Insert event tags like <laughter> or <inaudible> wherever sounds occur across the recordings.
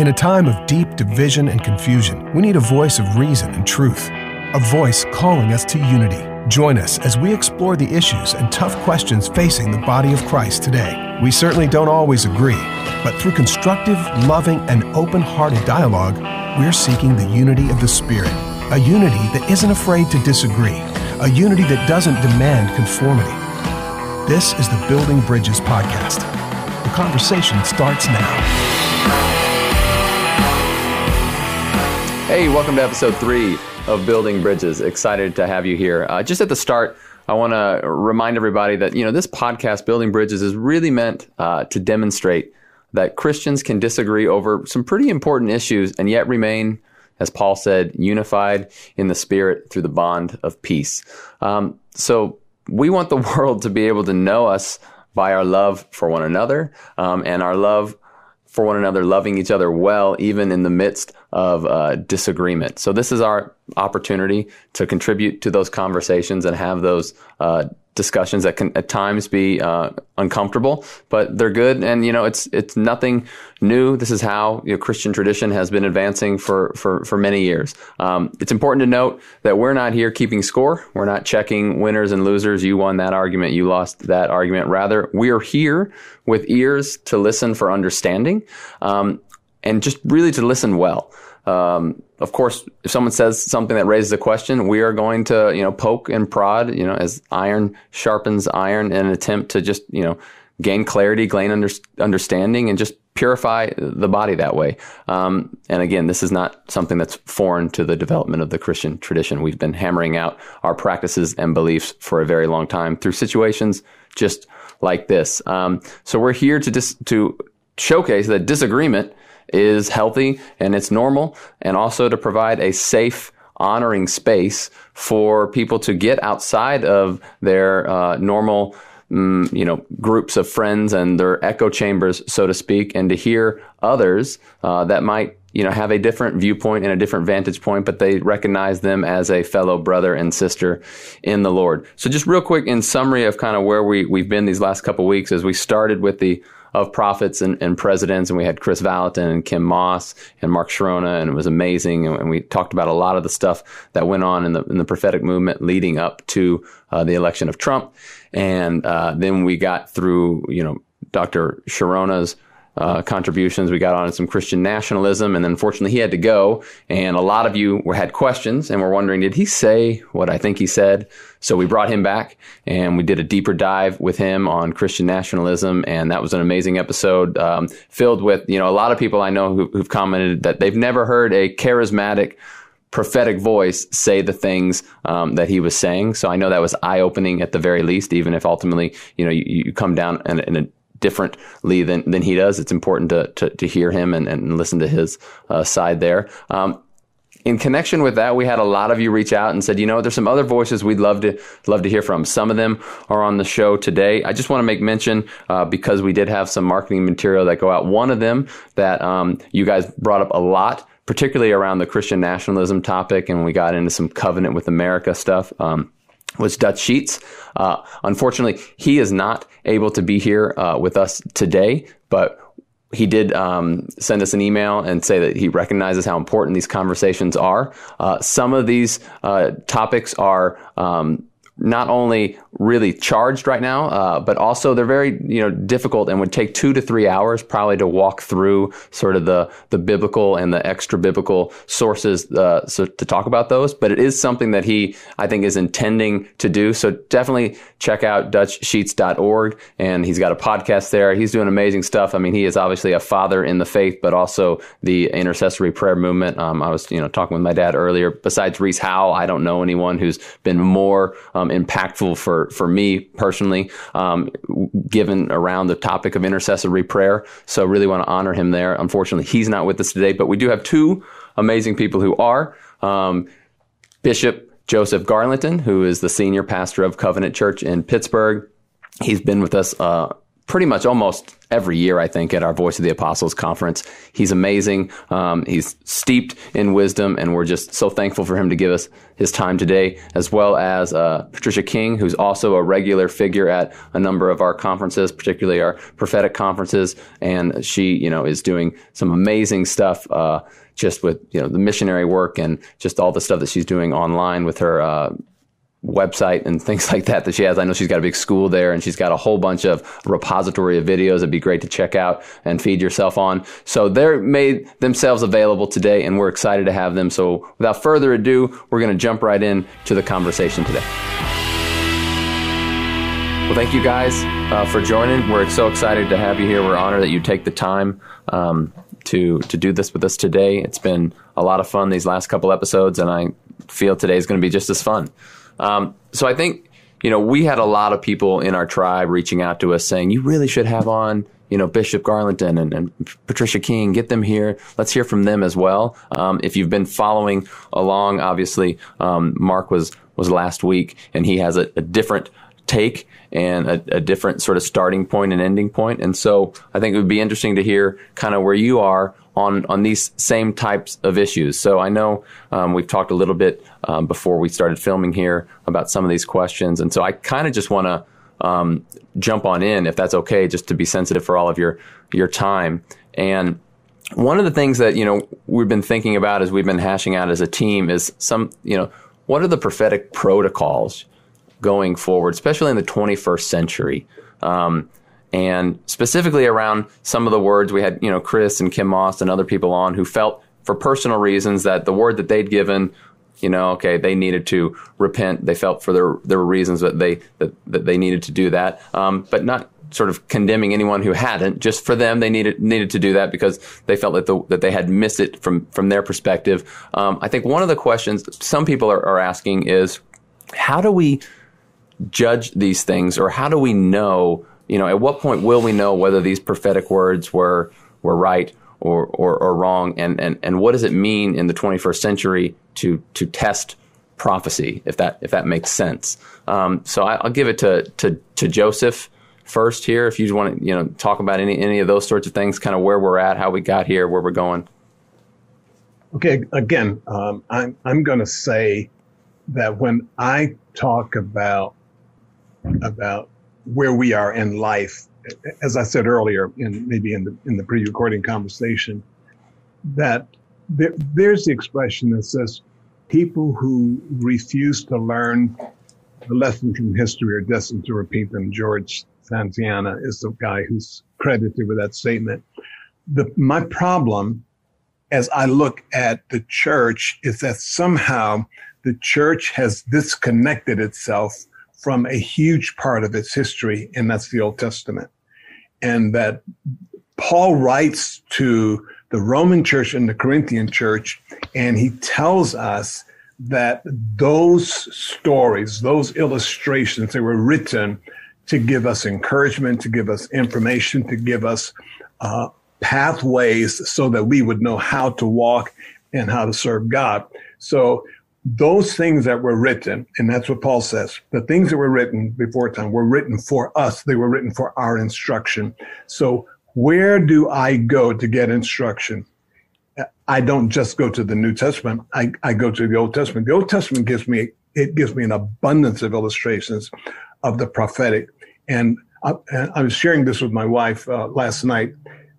In a time of deep division and confusion, we need a voice of reason and truth, a voice calling us to unity. Join us as we explore the issues and tough questions facing the body of Christ today. We certainly don't always agree, but through constructive, loving, and open hearted dialogue, we're seeking the unity of the Spirit, a unity that isn't afraid to disagree, a unity that doesn't demand conformity. This is the Building Bridges podcast. The conversation starts now. Hey, welcome to episode three of Building Bridges. Excited to have you here. Uh, just at the start, I want to remind everybody that you know this podcast, Building Bridges, is really meant uh, to demonstrate that Christians can disagree over some pretty important issues and yet remain, as Paul said, unified in the Spirit through the bond of peace. Um, so we want the <laughs> world to be able to know us by our love for one another um, and our love for one another, loving each other well, even in the midst of uh, disagreement. So this is our opportunity to contribute to those conversations and have those uh, discussions that can at times be uh, uncomfortable, but they're good. And you know, it's it's nothing new. This is how you know, Christian tradition has been advancing for for for many years. Um, it's important to note that we're not here keeping score. We're not checking winners and losers. You won that argument. You lost that argument. Rather, we are here with ears to listen for understanding, um, and just really to listen well. Um, of course, if someone says something that raises a question, we are going to, you know, poke and prod, you know, as iron sharpens iron in an attempt to just, you know, gain clarity, gain under, understanding, and just purify the body that way. Um, and again, this is not something that's foreign to the development of the Christian tradition. We've been hammering out our practices and beliefs for a very long time through situations just like this. Um, so we're here to dis- to showcase that disagreement is healthy and it's normal, and also to provide a safe, honoring space for people to get outside of their uh, normal. Mm, you know, groups of friends and their echo chambers, so to speak, and to hear others uh, that might you know have a different viewpoint and a different vantage point but they recognize them as a fellow brother and sister in the lord so just real quick in summary of kind of where we, we've been these last couple weeks as we started with the of prophets and, and, presidents, and we had Kris Vallotton and Kim Maas and Mark Chironna, and it was amazing. And, and, we talked about a lot of the stuff that went on in the in the prophetic movement leading up to uh, the election of Trump, and uh, then we got through you know Dr. Chironna's uh, contributions. We got on some Christian nationalism, and then unfortunately he had to go. And a lot of you were, had questions and were wondering, did he say what I think he said? So we brought him back and we did a deeper dive with him on Christian nationalism, and that was an amazing episode um, filled with you know a lot of people I know who, who've commented that they've never heard a charismatic prophetic voice say the things um, that he was saying. So I know that was eye opening at the very least, even if ultimately, you know, you, you come down in, in a differently than, than he does. It's important to, to, to hear him and, and listen to his uh, side there. Um, in connection with that, we had a lot of you reach out and said, you know, there's some other voices we'd love to love to hear from. Some of them are on the show today. I just want to make mention uh, because we did have some marketing material that go out. One of them that um, you guys brought up a lot, particularly around the Christian nationalism topic, and we got into some covenant with America stuff. Um, was Dutch Sheets. Uh, unfortunately, he is not able to be here uh, with us today, but he did um, send us an email and say that he recognizes how important these conversations are. Uh, some of these uh, topics are um, not only really charged right now, uh, but also they're very you know difficult and would take two to three hours probably to walk through sort of the the biblical and the extra biblical sources uh, so to talk about those. But it is something that he I think is intending to do. So definitely check out DutchSheets.org and he's got a podcast there. He's doing amazing stuff. I mean, he is obviously a father in the faith, but also the intercessory prayer movement. Um, I was you know talking with my dad earlier. Besides Rees Howells, I don't know anyone who's been more um, um, impactful for for me personally, um, given around the topic of intercessory prayer. So really want to honor him there. Unfortunately, he's not with us today, but we do have two amazing people who are um, Bishop Joseph Garlington, who is the senior pastor of Covenant Church in Pittsburgh. He's been with us. Uh, pretty much almost every year, I think, at our Voice of the Apostles conference. He's amazing. Um, he's steeped in wisdom, and we're just so thankful for him to give us his time today, as well as uh, Patricia King, who's also a regular figure at a number of our conferences, particularly our prophetic conferences, and she, you know, is doing some amazing stuff. Uh, just with you know the missionary work and just all the stuff that she's doing online with her uh, website and things <laughs> like that that she has. I know she's got a big school there and she's got a whole bunch of repository of videos that'd be great to check out and feed yourself on. So they're made themselves available today and we're excited to have them. So without further ado, we're going to jump right in to the conversation today. Well, thank you guys uh, for joining. We're so excited to have you here. We're honored that you take the time um, to to do this with us today. It's been a lot of fun these last couple episodes, and I feel today is going to be just as fun. Um, so I think, you know, we had a lot of people in our tribe reaching out to us saying, you really should have on, you know, Bishop Garlington and, and Patricia King, get them here. Let's hear from them as well. Um, if you've been following along, obviously, um, Mark was, was last week and he has a, a different take and a, a, different sort of starting point and ending point. And so I think it would be interesting to hear kind of where you are on on these same types of issues. So I know um, we've talked a little bit um, before we started filming here about some of these questions, and so I kind of just want to um, jump on in if that's okay, just to be sensitive for all of your your time. And one of the things that you know we've been thinking about as we've been hashing out as a team is some you know what are the prophetic protocols going forward, especially in the 21st century. Um, and specifically around some of the words we had, you know, Chris and Kim Maas and other people on who felt for personal reasons that the word that they'd given, you know, okay, they needed to repent. They felt for their their reasons that they that, that they needed to do that, um, but not sort of condemning anyone who hadn't. Just for them, they needed needed to do that because they felt that the, that they had missed it from from their perspective. Um, I think one of the questions some people are, are asking is, how do we judge these things, or how do we know? You know, at what point will we know whether these prophetic words were were right or, or, or wrong, and, and, and what does it mean in the 21st century to to test prophecy, if that if that makes sense? Um, so I, will give it to, to to Joseph first here, if you want to you know talk about any any of those sorts of things, kind of where we're at, how we got here, where we're going. Okay, again, um, I'm I'm going to say that when I talk about about where we are in life, as I said earlier, in maybe in the in the pre-recording conversation, that there, there's the expression that says people who refuse to learn the lessons from history are destined to repeat them. George Santayana is the guy who's credited with that statement. The, my problem as I look at the church is that somehow the church has disconnected itself from a huge part of its history, and that's the Old Testament. And that Paul writes to the Roman church and the Corinthian church, and he tells us that those stories, those illustrations, they were written to give us encouragement, to give us information, to give us uh, pathways so that we would know how to walk and how to serve God. So those things that were written, and that's what Paul says, the things that were written before time were written for us. They were written for our instruction. So where do I go to get instruction? I don't just go to the New Testament. I, I go to the Old Testament. The Old Testament gives me, it gives me an abundance of illustrations of the prophetic. And I, I was sharing this with my wife uh, last night.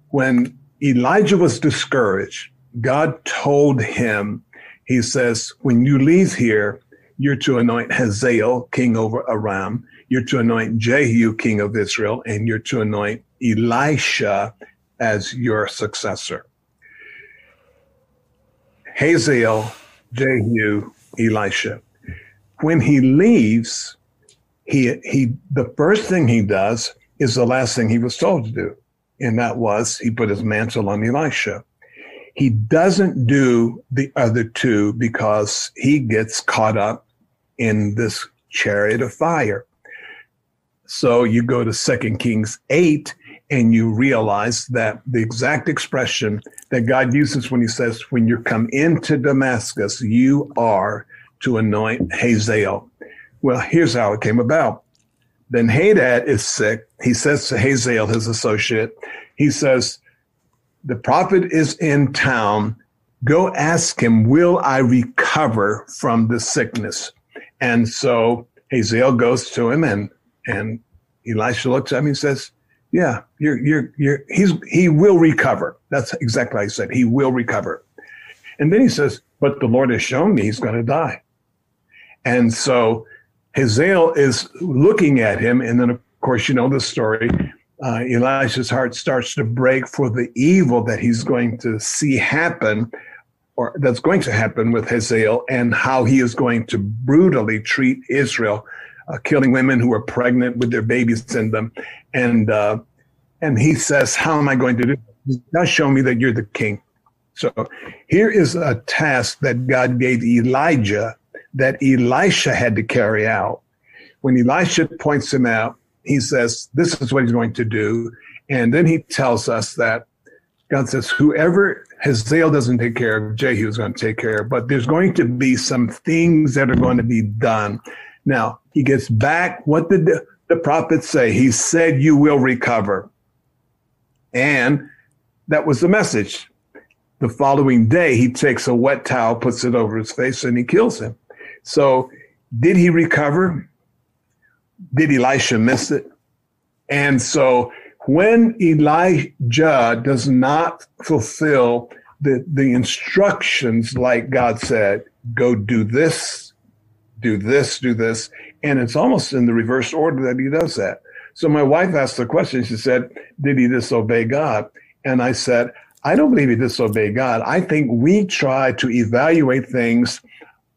When Elijah was discouraged, God told him he says, when you leave here, you're to anoint Hazael, king over Aram. You're to anoint Jehu, king of Israel, and you're to anoint Elisha as your successor. Hazael, Jehu, Elisha. When he leaves, he, he, the first thing he does is the last thing he was told to do. And that was he put his mantle on Elisha. He doesn't do the other two because he gets caught up in this chariot of fire. So you go to Second Kings 8 and you realize that the exact expression that God uses when he says, when you come into Damascus, you are to anoint Hazael. Well, here's how it came about. Then Hadad is sick. He says to Hazael, his associate, he says, The prophet is in town. Go ask him, Will I recover from the sickness? And so Hazael goes to him, and, and Elisha looks at him and says, Yeah, you're, you're, you're, he's, he will recover. That's exactly I said. He will recover. And then he says, But the Lord has shown me he's going to die. And so Hazael is looking at him, and then, of course, you know the story. Uh, Elisha's heart starts to break for the evil that he's going to see happen, or that's going to happen with Hazael, and how he is going to brutally treat Israel, uh, killing women who are pregnant with their babies in them, and uh, and he says, "How am I going to do? This? Now show me that you're the king." So here is a task that God gave Elijah that Elisha had to carry out. When Elisha points him out, he says, This is what he's going to do. And then he tells us that God says, Whoever Hazael doesn't take care of, Jehu is going to take care of. But there's going to be some things that are going to be done. Now, he gets back. What did the, the prophet say? He said, You will recover. And that was the message. The following day, he takes a wet towel, puts it over his face, and he kills him. So, did he recover? Did Elisha miss it? And so, when Elijah does not fulfill the, the instructions like God said, go do this, do this, do this, and it's almost in the reverse order that he does that. So my wife asked the question. She said, Did he disobey God? And I said, I don't believe he disobeyed God. I think we try to evaluate things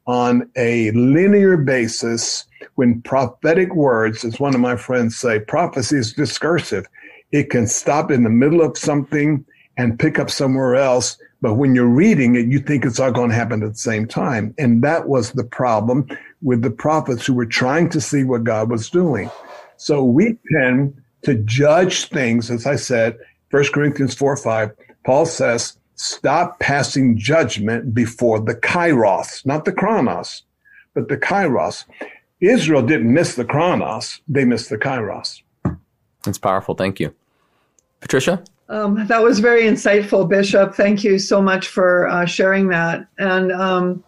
on a linear basis when prophetic words, as one of my friends say, prophecy is discursive. It can stop in the middle of something and pick up somewhere else. But when you're reading it, you think it's all going to happen at the same time. And that was the problem with the prophets who were trying to see what God was doing. So we tend to judge things, as I said, 1 Corinthians 4 5, Paul says, stop passing judgment before the kairos, not the chronos, but the kairos. Israel didn't miss the chronos, they missed the kairos. That's powerful. Thank you. Patricia? Um, that was very insightful, Bishop. Thank you so much for uh, sharing that. And um,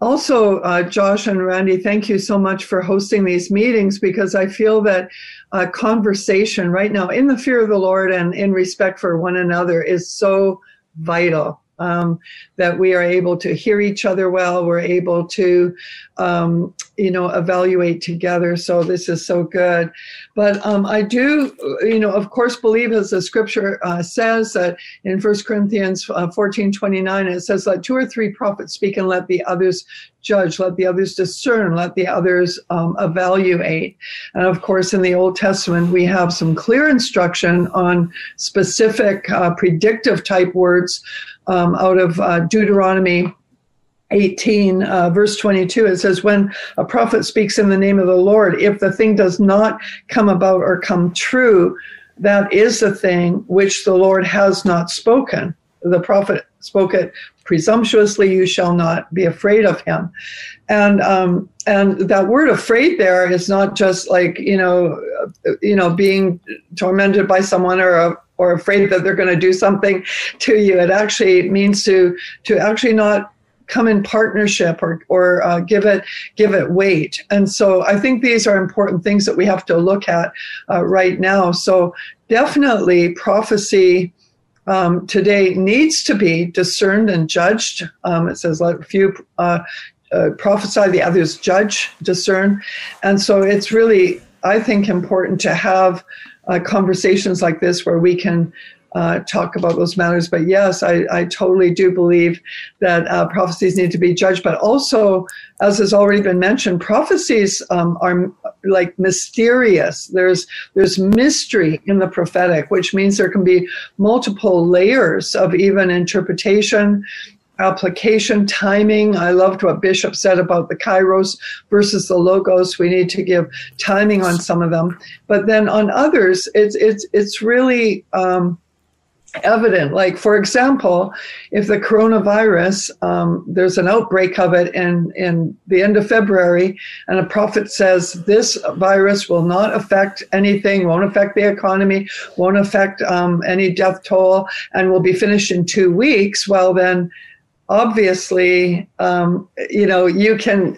also, uh, Josh and Randy, thank you so much for hosting these meetings because I feel that uh, conversation right now in the fear of the Lord and in respect for one another is so vital. Um, that we are able to hear each other well, we're able to, um, you know, evaluate together. So this is so good. But um, I do, you know, of course, believe as the scripture uh, says that in First Corinthians uh, 14 29, it says, Let two or three prophets speak and let the others judge, let the others discern, let the others um, evaluate. And of course, in the Old Testament, we have some clear instruction on specific uh, predictive type words um, out of uh, Deuteronomy 18, uh, verse 22, it says, When a prophet speaks in the name of the Lord, if the thing does not come about or come true, that is the thing which the Lord has not spoken. The prophet spoke it presumptuously, you shall not be afraid of him. And um, and that word afraid there is not just like, you know, you know, being tormented by someone or a, or afraid that they're going to do something to you. It actually means to to actually not come in partnership or or uh, give it give it weight. And so I think these are important things that we have to look at uh, right now. So definitely prophecy. Um, today needs to be discerned and judged. Um, it says, let few uh, uh, prophesy, the others judge, discern. And so it's really, I think, important to have uh, conversations like this where we can uh, talk about those matters. But yes, I, I totally do believe that uh, prophecies need to be judged. But also, as has already been mentioned, prophecies um, are like mysterious. There's there's mystery in the prophetic, which means there can be multiple layers of even interpretation application, timing. I loved what Bishop said about the kairos versus the logos. We need to give timing on some of them, but then on others, it's it's it's really um, evident. Like, for example, if the coronavirus, um, there's an outbreak of it in, in the end of February, and a prophet says this virus will not affect anything, won't affect the economy, won't affect um, any death toll, and will be finished in two weeks, well, then obviously, um, you know, you can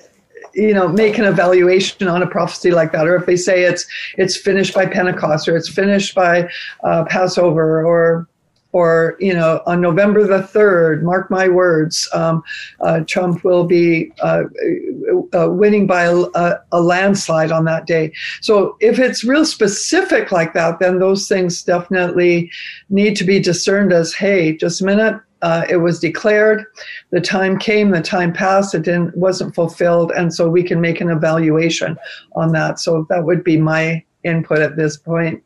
you know make an evaluation on a prophecy like that or if they say it's it's finished by pentecost or it's finished by uh, passover or or you know on November the third, mark my words, um, uh, Trump will be uh, uh, winning by a, a, landslide on that day. So if it's real specific like that, then those things definitely need to be discerned as, hey, just a minute. Uh, it was declared, the time came, the time passed, it didn't wasn't fulfilled, and so we can make an evaluation on that. So that would be my input at this point.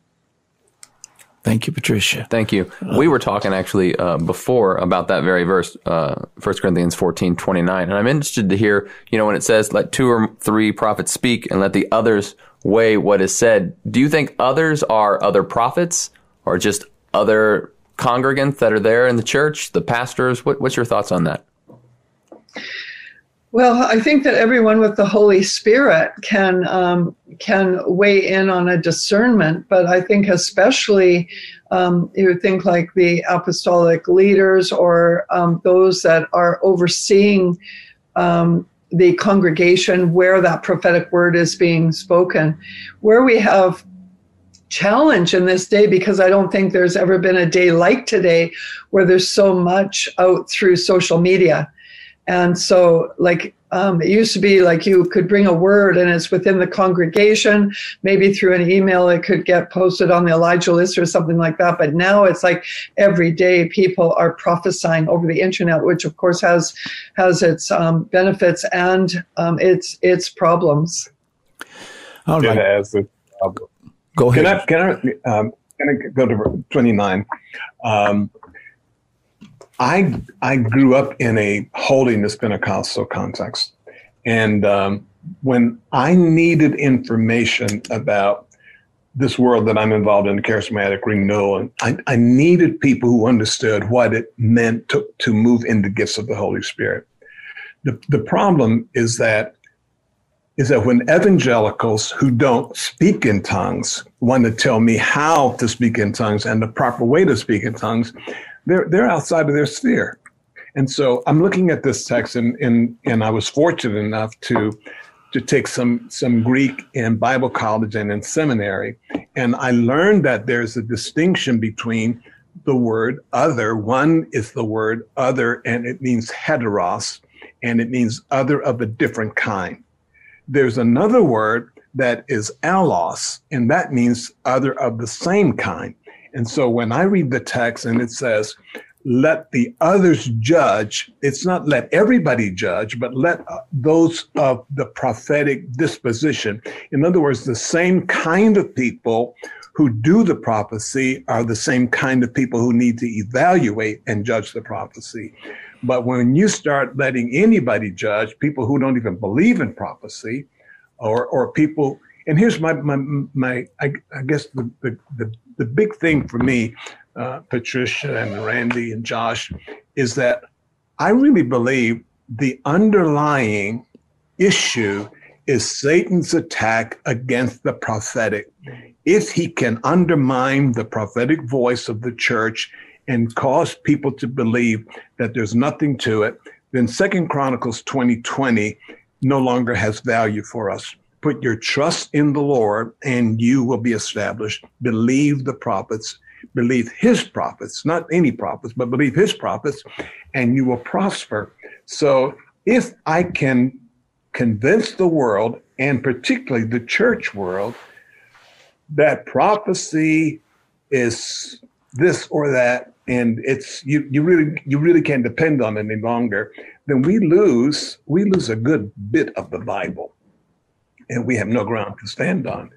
Thank you, Patricia. Thank you. We were talking actually uh, before about that very verse, uh, 1 Corinthians 14, 29. And I'm interested to hear, you know, when it says, let two or three prophets speak and let the others weigh what is said. Do you think others are other prophets or just other congregants that are there in the church, the pastors? What, what's your thoughts on that? Well, I think that everyone with the Holy Spirit can um, can weigh in on a discernment, but I think especially um, you would think like the apostolic leaders or um, those that are overseeing um, the congregation where that prophetic word is being spoken, where we have challenge in this day because I don't think there's ever been a day like today where there's so much out through social media and so, like, um, it used to be like you could bring a word and it's within the congregation. Maybe through an email, it could get posted on the Elijah list or something like that. But now it's like every day people are prophesying over the internet, which of course has has its um, benefits and um, its its problems. All right. It has its problems. Go ahead. Can I, can I, um, can I go to 29? I I grew up in a holiness Pentecostal context, and um, when I needed information about this world that I'm involved in, charismatic renewal, I, I needed people who understood what it meant to, to move in the gifts of the Holy Spirit. The, the problem is that is that when evangelicals who don't speak in tongues want to tell me how to speak in tongues and the proper way to speak in tongues, they're they're outside of their sphere. And so I'm looking at this text, and and, and I was fortunate enough to to take some some Greek in Bible college and in seminary, and I learned that there's a distinction between the word other. One is the word other, and it means heteros, and it means other of a different kind. There's another word that is allos, and that means other of the same kind. And so when I read the text and it says, let the others judge, it's not let everybody judge, but let uh, those of the prophetic disposition. In other words, the same kind of people who do the prophecy are the same kind of people who need to evaluate and judge the prophecy. But when you start letting anybody judge, people who don't even believe in prophecy, or, or people and here's my my, my I, I guess the, the, the the big thing for me, uh, Patricia and Randy and Josh, is that I really believe the underlying issue is Satan's attack against the prophetic. If he can undermine the prophetic voice of the church and cause people to believe that there's nothing to it, then Second Chronicles 2020 no longer has value for us. Put your trust in the Lord and you will be established. Believe the prophets, believe his prophets, not any prophets, but believe his prophets, and you will prosper. So if I can convince the world, and particularly the church world, that prophecy is this or that, and it's you, you really you really can't depend on it any longer, then we lose we lose a good bit of the Bible and we have no ground to stand on.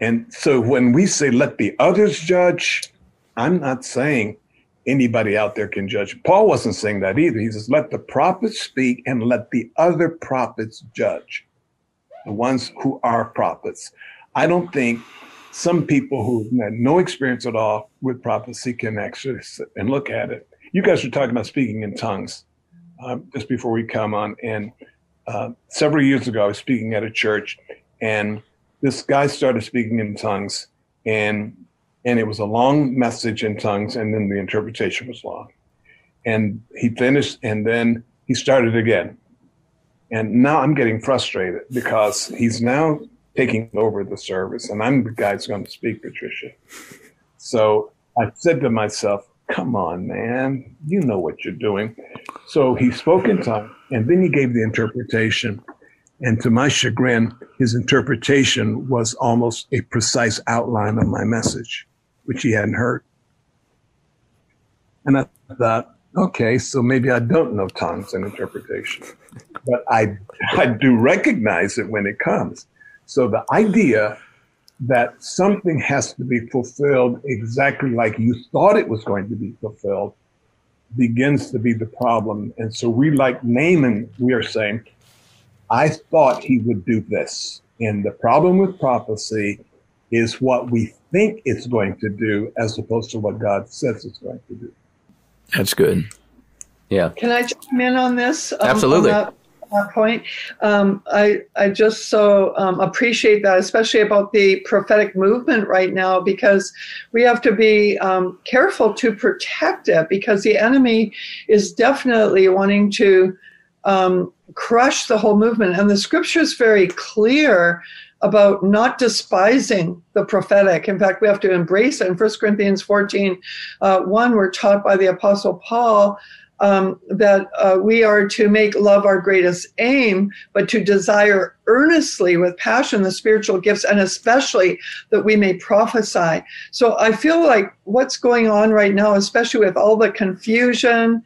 And so when we say let the others judge, I'm not saying anybody out there can judge. Paul wasn't saying that either. He says, let the prophets speak and let the other prophets judge, the ones who are prophets. I don't think some people who had no experience at all with prophecy can actually sit and look at it. You guys were talking about speaking in tongues um, just before we come on, and uh, several years ago, I was speaking at a church, and this guy started speaking in tongues, and and it was a long message in tongues, and then the interpretation was long, and he finished, and then he started again, and now I'm getting frustrated because he's now taking over the service, and I'm the guy who's going to speak, Patricia. So I said to myself, "Come on, man, you know what you're doing." So he spoke in tongues, and then he gave the interpretation. And to my chagrin, his interpretation was almost a precise outline of my message, which he hadn't heard. And I thought, okay, so maybe I don't know tongues and interpretation, but I, I do recognize it when it comes. So the idea that something has to be fulfilled exactly like you thought it was going to be fulfilled begins to be the problem. And so we, like Naaman, we are saying, I thought he would do this. And the problem with prophecy is what we think it's going to do as opposed to what God says it's going to do. That's good. Yeah. Can I chime in on this? Um, Absolutely. On that, point. Um, I I just so um, appreciate that, especially about the prophetic movement right now, because we have to be um, careful to protect it, because the enemy is definitely wanting to um, crush the whole movement, and the scripture is very clear about not despising the prophetic. In fact, we have to embrace it. In 1 Corinthians 14, uh, 1, we're taught by the Apostle Paul um, that uh, we are to make love our greatest aim, but to desire earnestly with passion the spiritual gifts, and especially that we may prophesy. So I feel like what's going on right now, especially with all the confusion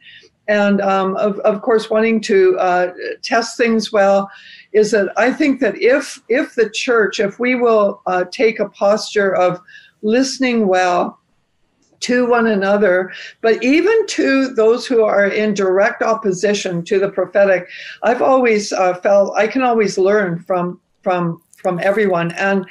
and, um, of, of course, wanting to uh, test things well, is that I think that if if the church, if we will uh, take a posture of listening well to one another, but even to those who are in direct opposition to the prophetic. I've always uh, felt I can always learn from from from everyone, and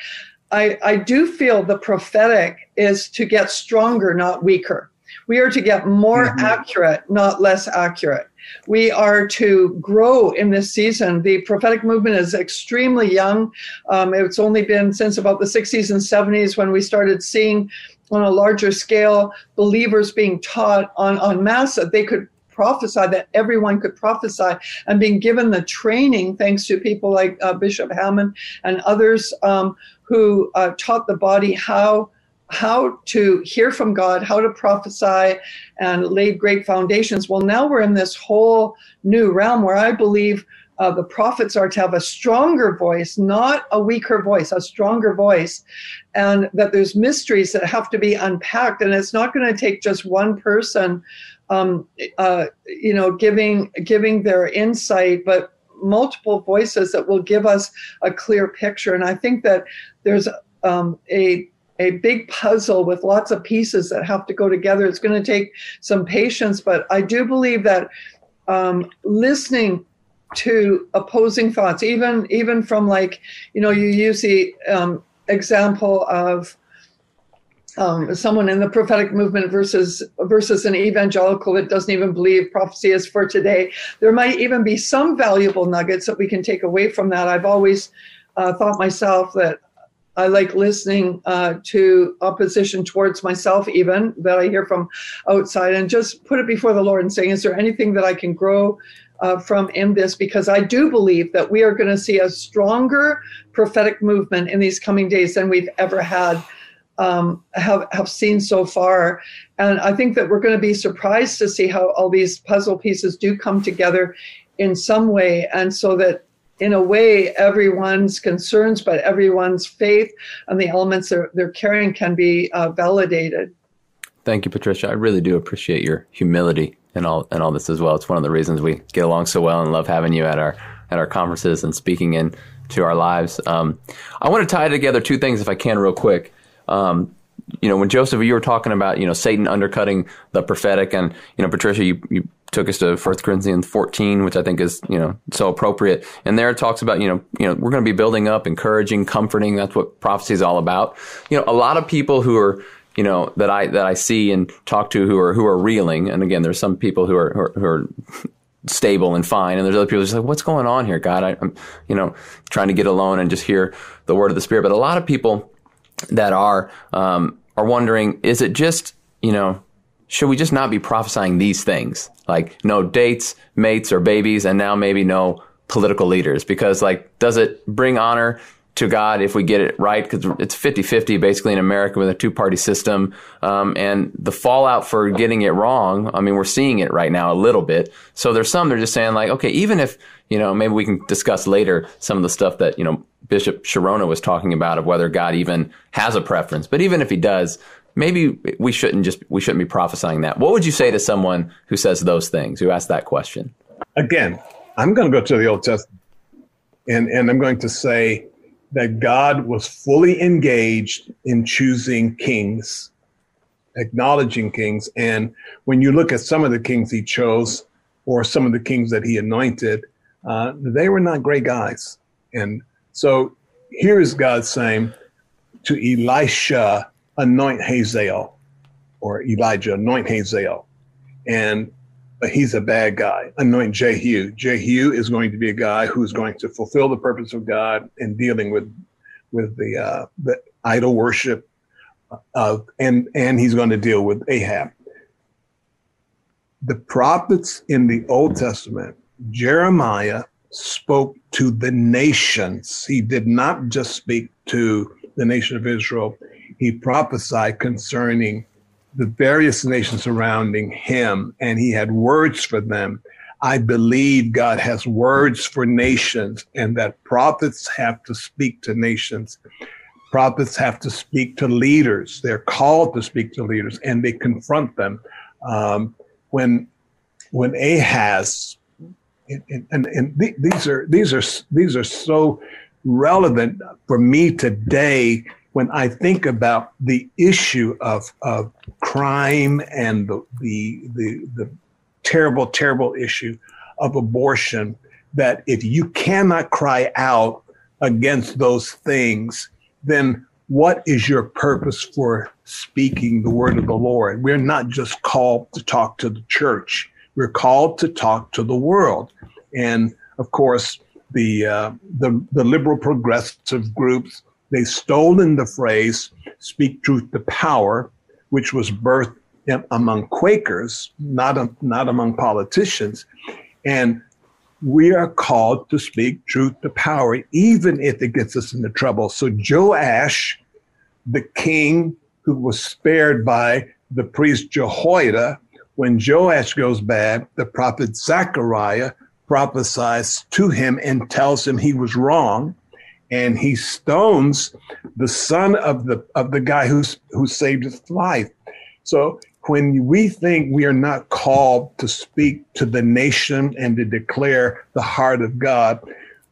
I, I do feel the prophetic is to get stronger, not weaker. We are to get more mm-hmm. accurate, not less accurate. We are to grow in this season. The prophetic movement is extremely young. Um, it's only been since about the 60s and 70s when we started seeing on a larger scale, believers being taught on, on mass that they could prophesy, that everyone could prophesy, and being given the training, thanks to people like uh, Bishop Hamon and others um, who uh, taught the body how how to hear from God, how to prophesy, and laid great foundations. Well, now we're in this whole new realm where I believe uh, the prophets are to have a stronger voice, not a weaker voice, a stronger voice, and that there's mysteries that have to be unpacked. And it's not going to take just one person, um, uh, you know, giving giving their insight, but multiple voices that will give us a clear picture. And I think that there's um, a a big puzzle with lots of pieces that have to go together. It's going to take some patience, but I do believe that um, listening to opposing thoughts, even even from like you know you use the um, example of um, someone in the prophetic movement versus versus an evangelical that doesn't even believe prophecy is for today. There might even be some valuable nuggets that we can take away from that. I've always uh, thought myself that I like listening uh, to opposition towards myself, even that I hear from outside, and just put it before the Lord and saying, "Is there anything that I can grow uh, from in this because I do believe that we are going to see a stronger prophetic movement in these coming days than we've ever had. Um, have have seen so far, and I think that we're going to be surprised to see how all these puzzle pieces do come together in some way, and so that in a way everyone's concerns, but everyone's faith and the elements they're, they're carrying can be uh, validated. Thank you, Patricia. I really do appreciate your humility and all and all this as well. It's one of the reasons we get along so well and love having you at our at our conferences and speaking in to our lives. Um, I want to tie together two things if I can, real quick. Um, you know, when Joseph, you were talking about you know Satan undercutting the prophetic, and you know Patricia, you, you took us to 1 Corinthians 14, which I think is, you know, so appropriate. And there it talks about, you know, you know, we're going to be building up, encouraging, comforting. That's what prophecy is all about. You know, a lot of people who are, you know, that I, that I see and talk to who are, who are reeling. And again, there's some people who are, who are, who are stable and fine. And there's other people just like, what's going on here, God? I, am you know, trying to get alone and just hear the word of the Spirit. But a lot of people that are, um, are wondering, is it just, you know, should we just not be prophesying these things? Like no dates, mates, or babies, and now maybe no political leaders? Because like, does it bring honor to God if we get it right, because it's 50-50 basically in America with a two-party system. Um, and the fallout for getting it wrong, I mean, we're seeing it right now a little bit. So there's some they're just saying like, okay, even if, you know, maybe we can discuss later some of the stuff that, you know, Bishop Chironna was talking about of whether God even has a preference. But even if he does, maybe we shouldn't just, we shouldn't be prophesying that. What would you say to someone who says those things, who asks that question? Again, I'm going to go to the Old Testament and, and I'm going to say, that God was fully engaged in choosing kings, acknowledging kings. And when you look at some of the kings he chose, or some of the kings that he anointed, uh, they were not great guys. And so here is God saying to Elisha, anoint Hazael, or Elijah, anoint Hazael. And he's a bad guy. Anoint Jehu. Jehu is going to be a guy who's going to fulfill the purpose of God in dealing with with the uh, the idol worship, uh, and and he's going to deal with Ahab. The prophets in the Old Testament, Jeremiah spoke to the nations. He did not just speak to the nation of Israel. He prophesied concerning the various nations surrounding him, and he had words for them. I believe God has words for nations, and that prophets have to speak to nations. Prophets have to speak to leaders. They're called to speak to leaders, and they confront them. Um, when when Ahaz, and, and, and these are these are these are so relevant for me today when I think about the issue of, of crime and the, the, the, the terrible, terrible issue of abortion, that if you cannot cry out against those things, then what is your purpose for speaking the word of the Lord? We're not just called to talk to the church. We're called to talk to the world. And of course, the, uh, the, the liberal progressive groups They've stolen the phrase, speak truth to power, which was birthed among Quakers, not, not among politicians. And we are called to speak truth to power, even if it gets us into trouble. So Joash, the king who was spared by the priest Jehoiada, when Joash goes bad, the prophet Zechariah prophesies to him and tells him he was wrong and he stones the son of the of the guy who's who saved his life. So when we think we are not called to speak to the nation and to declare the heart of God,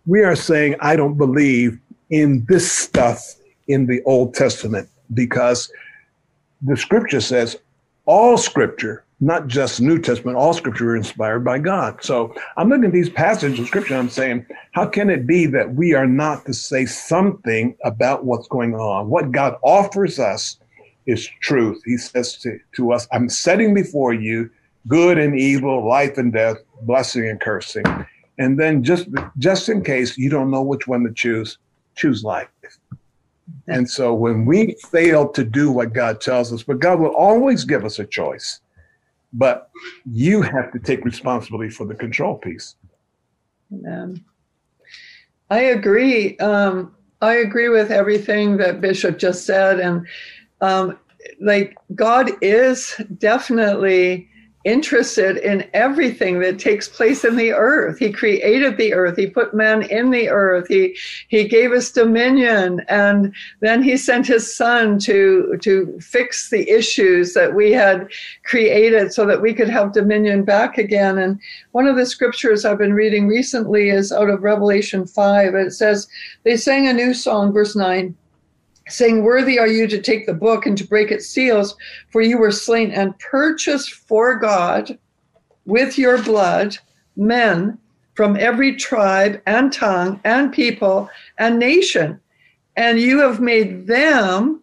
we are saying, I don't believe in this stuff in the Old Testament because the scripture says all scripture not just New Testament, all scripture are inspired by God. So I'm looking at these passages of scripture I'm saying, how can it be that we are not to say something about what's going on? What God offers us is truth. He says to, to us, I'm setting before you good and evil, life and death, blessing and cursing. And then just just in case you don't know which one to choose, choose life. And so when we fail to do what God tells us, but God will always give us a choice but you have to take responsibility for the control piece. Amen. I agree. Um, I agree with everything that Bishop just said, and um, like God is definitely interested in everything that takes place in the earth. He created the earth. He put man in the earth. He he gave us dominion, and then he sent his son to to fix the issues that we had created, so that we could have dominion back again. And one of the scriptures I've been reading recently is out of Revelation five. It says they sang a new song, verse nine saying, Worthy are you to take the book and to break its seals, for you were slain and purchased for God with your blood men from every tribe and tongue and people and nation. And you have made them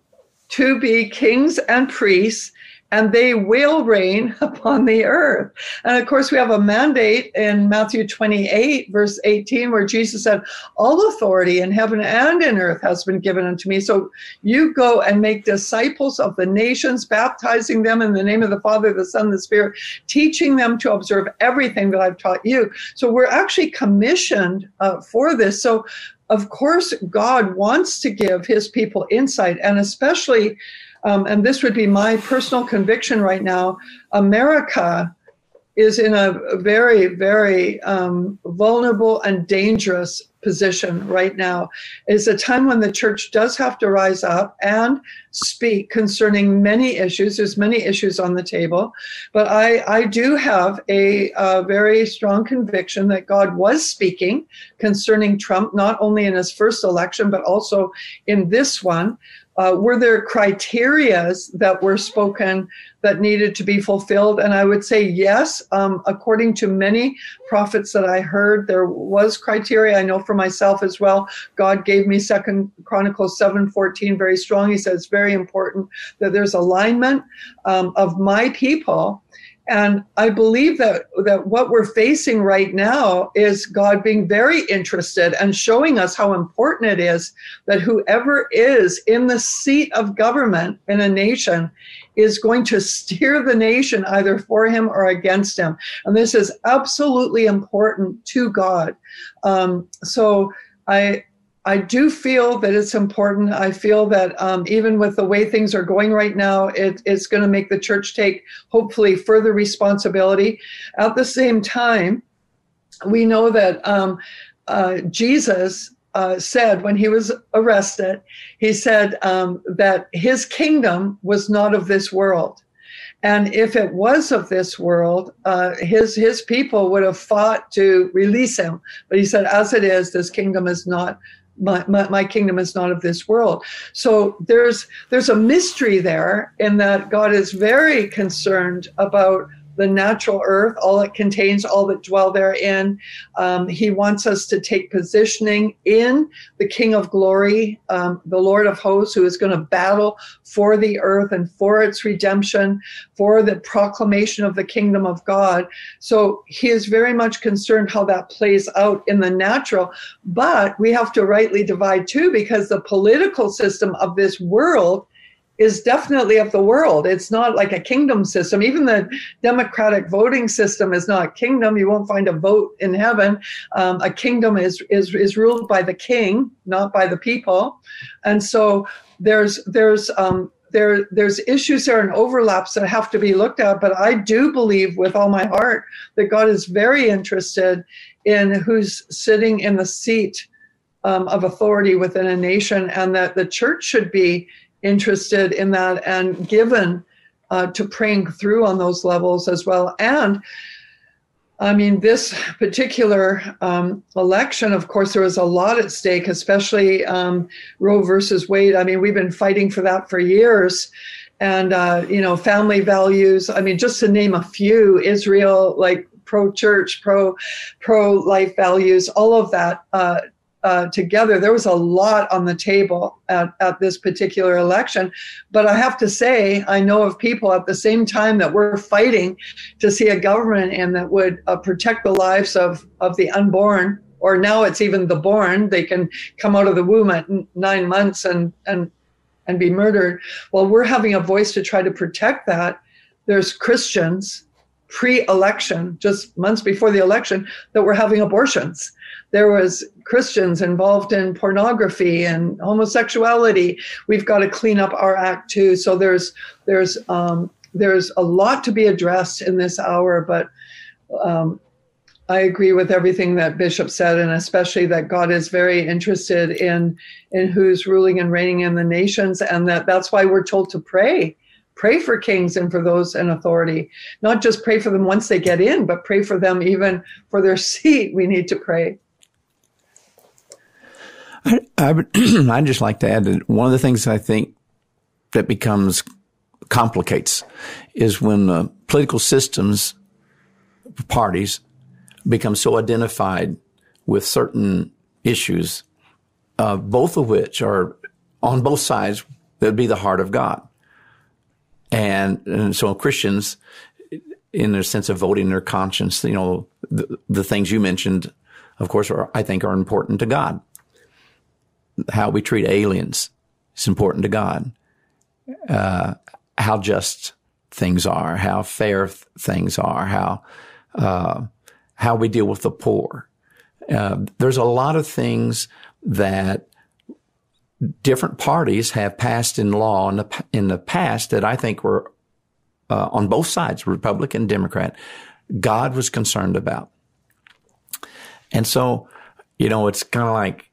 to be kings and priests and they will reign <laughs> upon the earth. And of course, we have a mandate in Matthew 28, verse 18, where Jesus said, All authority in heaven and in earth has been given unto me. So you go and make disciples of the nations, baptizing them in the name of the Father, the Son, the Spirit, teaching them to observe everything that I've taught you. So we're actually commissioned uh, for this. So, of course, God wants to give his people insight, and especially um, and this would be my personal conviction right now, America is in a very, very um, vulnerable and dangerous position right now. It's a time when the church does have to rise up and speak concerning many issues. There's many issues on the table, but I, I do have a, a very strong conviction that God was speaking concerning Trump, not only in his first election, but also in this one. Uh, were there criterias that were spoken that needed to be fulfilled? And I would say yes. Um, according to many prophets that I heard, there was criteria. I know for myself as well. God gave me Second Chronicles seven fourteen very strong. He says very important that there's alignment um, of my people and I believe that, that what we're facing right now is God being very interested and showing us how important it is that whoever is in the seat of government in a nation is going to steer the nation either for him or against him. And this is absolutely important to God. Um, so I, I do feel that it's important. I feel that um, even with the way things are going right now, it, it's going to make the church take hopefully further responsibility. At the same time, we know that um, uh, Jesus uh, said when he was arrested, he said um, that his kingdom was not of this world. And if it was of this world, uh, his his people would have fought to release him. But he said, as it is, this kingdom is not my, my, my, kingdom is not of this world. So there's there's a mystery there in that god is very concerned about the natural earth, all it contains, all that dwell therein. Um, he wants us to take positioning in the King of Glory, um, the Lord of Hosts, who is going to battle for the earth and for its redemption, for the proclamation of the kingdom of God. So he is very much concerned how that plays out in the natural. But we have to rightly divide too, because the political system of this world is definitely of the world. It's not like a kingdom system. Even the democratic voting system is not a kingdom. You won't find a vote in heaven. Um, a kingdom is, is is ruled by the king, not by the people. And so there's there's um, there there's issues there and overlaps that have to be looked at. But I do believe with all my heart that God is very interested in who's sitting in the seat um, of authority within a nation, and that the church should be interested in that and given uh, to praying through on those levels as well. And I mean, this particular um, election, of course, there was a lot at stake, especially um, Roe versus Wade. I mean, we've been fighting for that for years. And, uh, you know, family values. I mean, just to name a few, Israel, like pro church, pro pro life values, all of that uh, uh, together. There was a lot on the table at, at this particular election. But I have to say, I know of people at the same time that we're fighting to see a government and that would uh, protect the lives of, of the unborn, or now it's even the born. They can come out of the womb at nine months and, and, and be murdered. Well, we're having a voice to try to protect that. There's Christians pre-election, just months before the election, that were having abortions. There was Christians involved in pornography and homosexuality. We've got to clean up our act too. So there's there's um, there's a lot to be addressed in this hour, but um, I agree with everything that Bishop said, and especially that God is very interested in in who's ruling and reigning in the nations, and that that's why we're told to pray pray for kings and for those in authority. Not just pray for them once they get in, but pray for them even for their <laughs> seat. We need to pray. I, I would, <clears throat> I'd just like to add that one of the things I think that becomes complicates is when uh, political systems parties become so identified with certain issues, uh, both of which are on both sides, that would be the heart of God. And, and so Christians, in their sense of voting their conscience, you know, the, the things you mentioned, of course, are, I think are important to God. How we treat aliens is important to God. Uh, how just things are, how fair th- things are, how uh, how we deal with the poor. Uh, there's a lot of things that different parties have passed in law in the in the past that I think were uh, on both sides, Republican, Democrat, God was concerned about. And so, you know, it's kind of like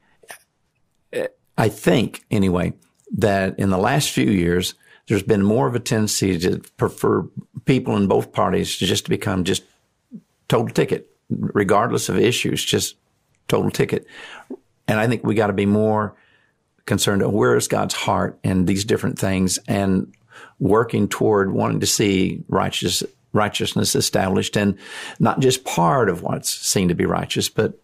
I think anyway that in the last few years there's been more of a tendency to prefer people in both parties to just become just total ticket, regardless of issues, just total ticket. And I think we got to be more concerned of where is God's heart in these different things and working toward wanting to see righteous righteousness established and not just part of what's seen to be righteous, but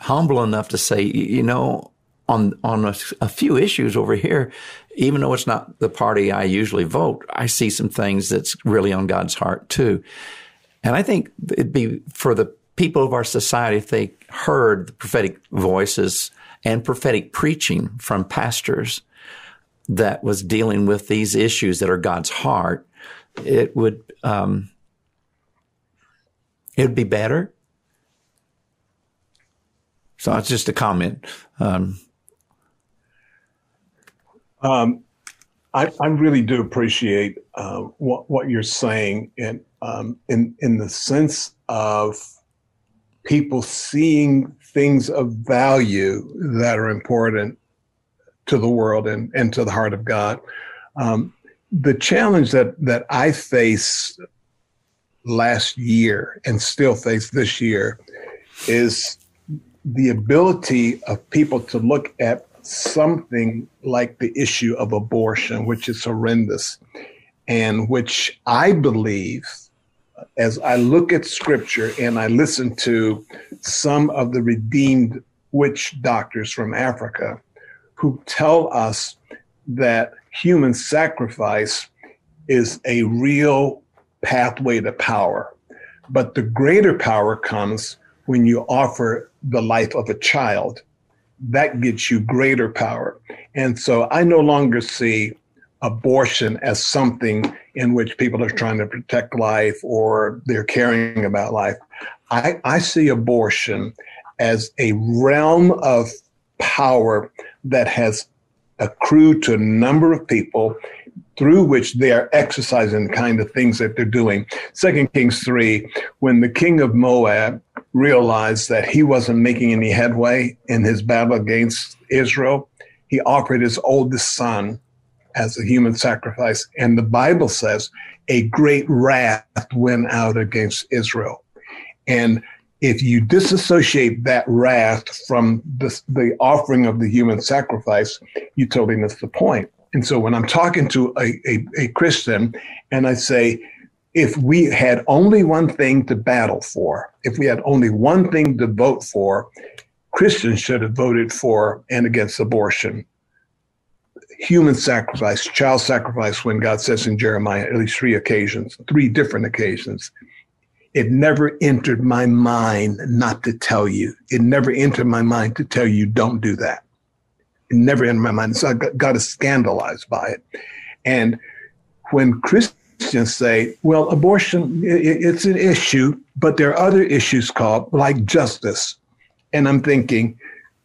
humble enough to say, you know, on on a, a, few issues over here, even though it's not the party I usually vote, I see some things that's really on God's heart too. And I think it'd be for the people of our society if they heard the prophetic voices and prophetic preaching from pastors that was dealing with these issues that are God's heart, it would um, it would be better. So it's just a comment. Um, um, I, I, really do appreciate uh, what what you're saying, in um, in in the sense of people seeing things of value that are important to the world and, and to the heart of God. Um, the challenge that that I face last year and still face this year is the ability of people to look at something like the issue of abortion, which is horrendous, and which I believe, as I look at scripture and I listen to some of the redeemed witch doctors from Africa who tell us that human sacrifice is a real pathway to power. But the greater power comes when you offer the life of a child that gets you greater power. And so I no longer see abortion as something in which people are trying to protect life or they're caring about life. I, I see abortion as a realm of power that has accrued to a number of people through which they are exercising the kind of things that they're doing. Second Kings 3, when the king of Moab realized that he wasn't making any headway in his battle against Israel, he offered his oldest son as a human sacrifice. And the Bible says a great wrath went out against Israel. And if you disassociate that wrath from the, the offering of the human sacrifice, you totally miss the point. And so when I'm talking to a, a, a Christian and I say, if we had only one thing to battle for, if we had only one thing to vote for, Christians should have voted for and against abortion. Human sacrifice, child sacrifice, when God says in Jeremiah, at least three occasions, three different occasions. It never entered my mind not to tell you. It never entered my mind to tell you, don't do that. It never entered my mind. So I got, scandalized by it. And when Christians Christians say, well, abortion, it's an issue, but there are other issues called like justice. And I'm thinking,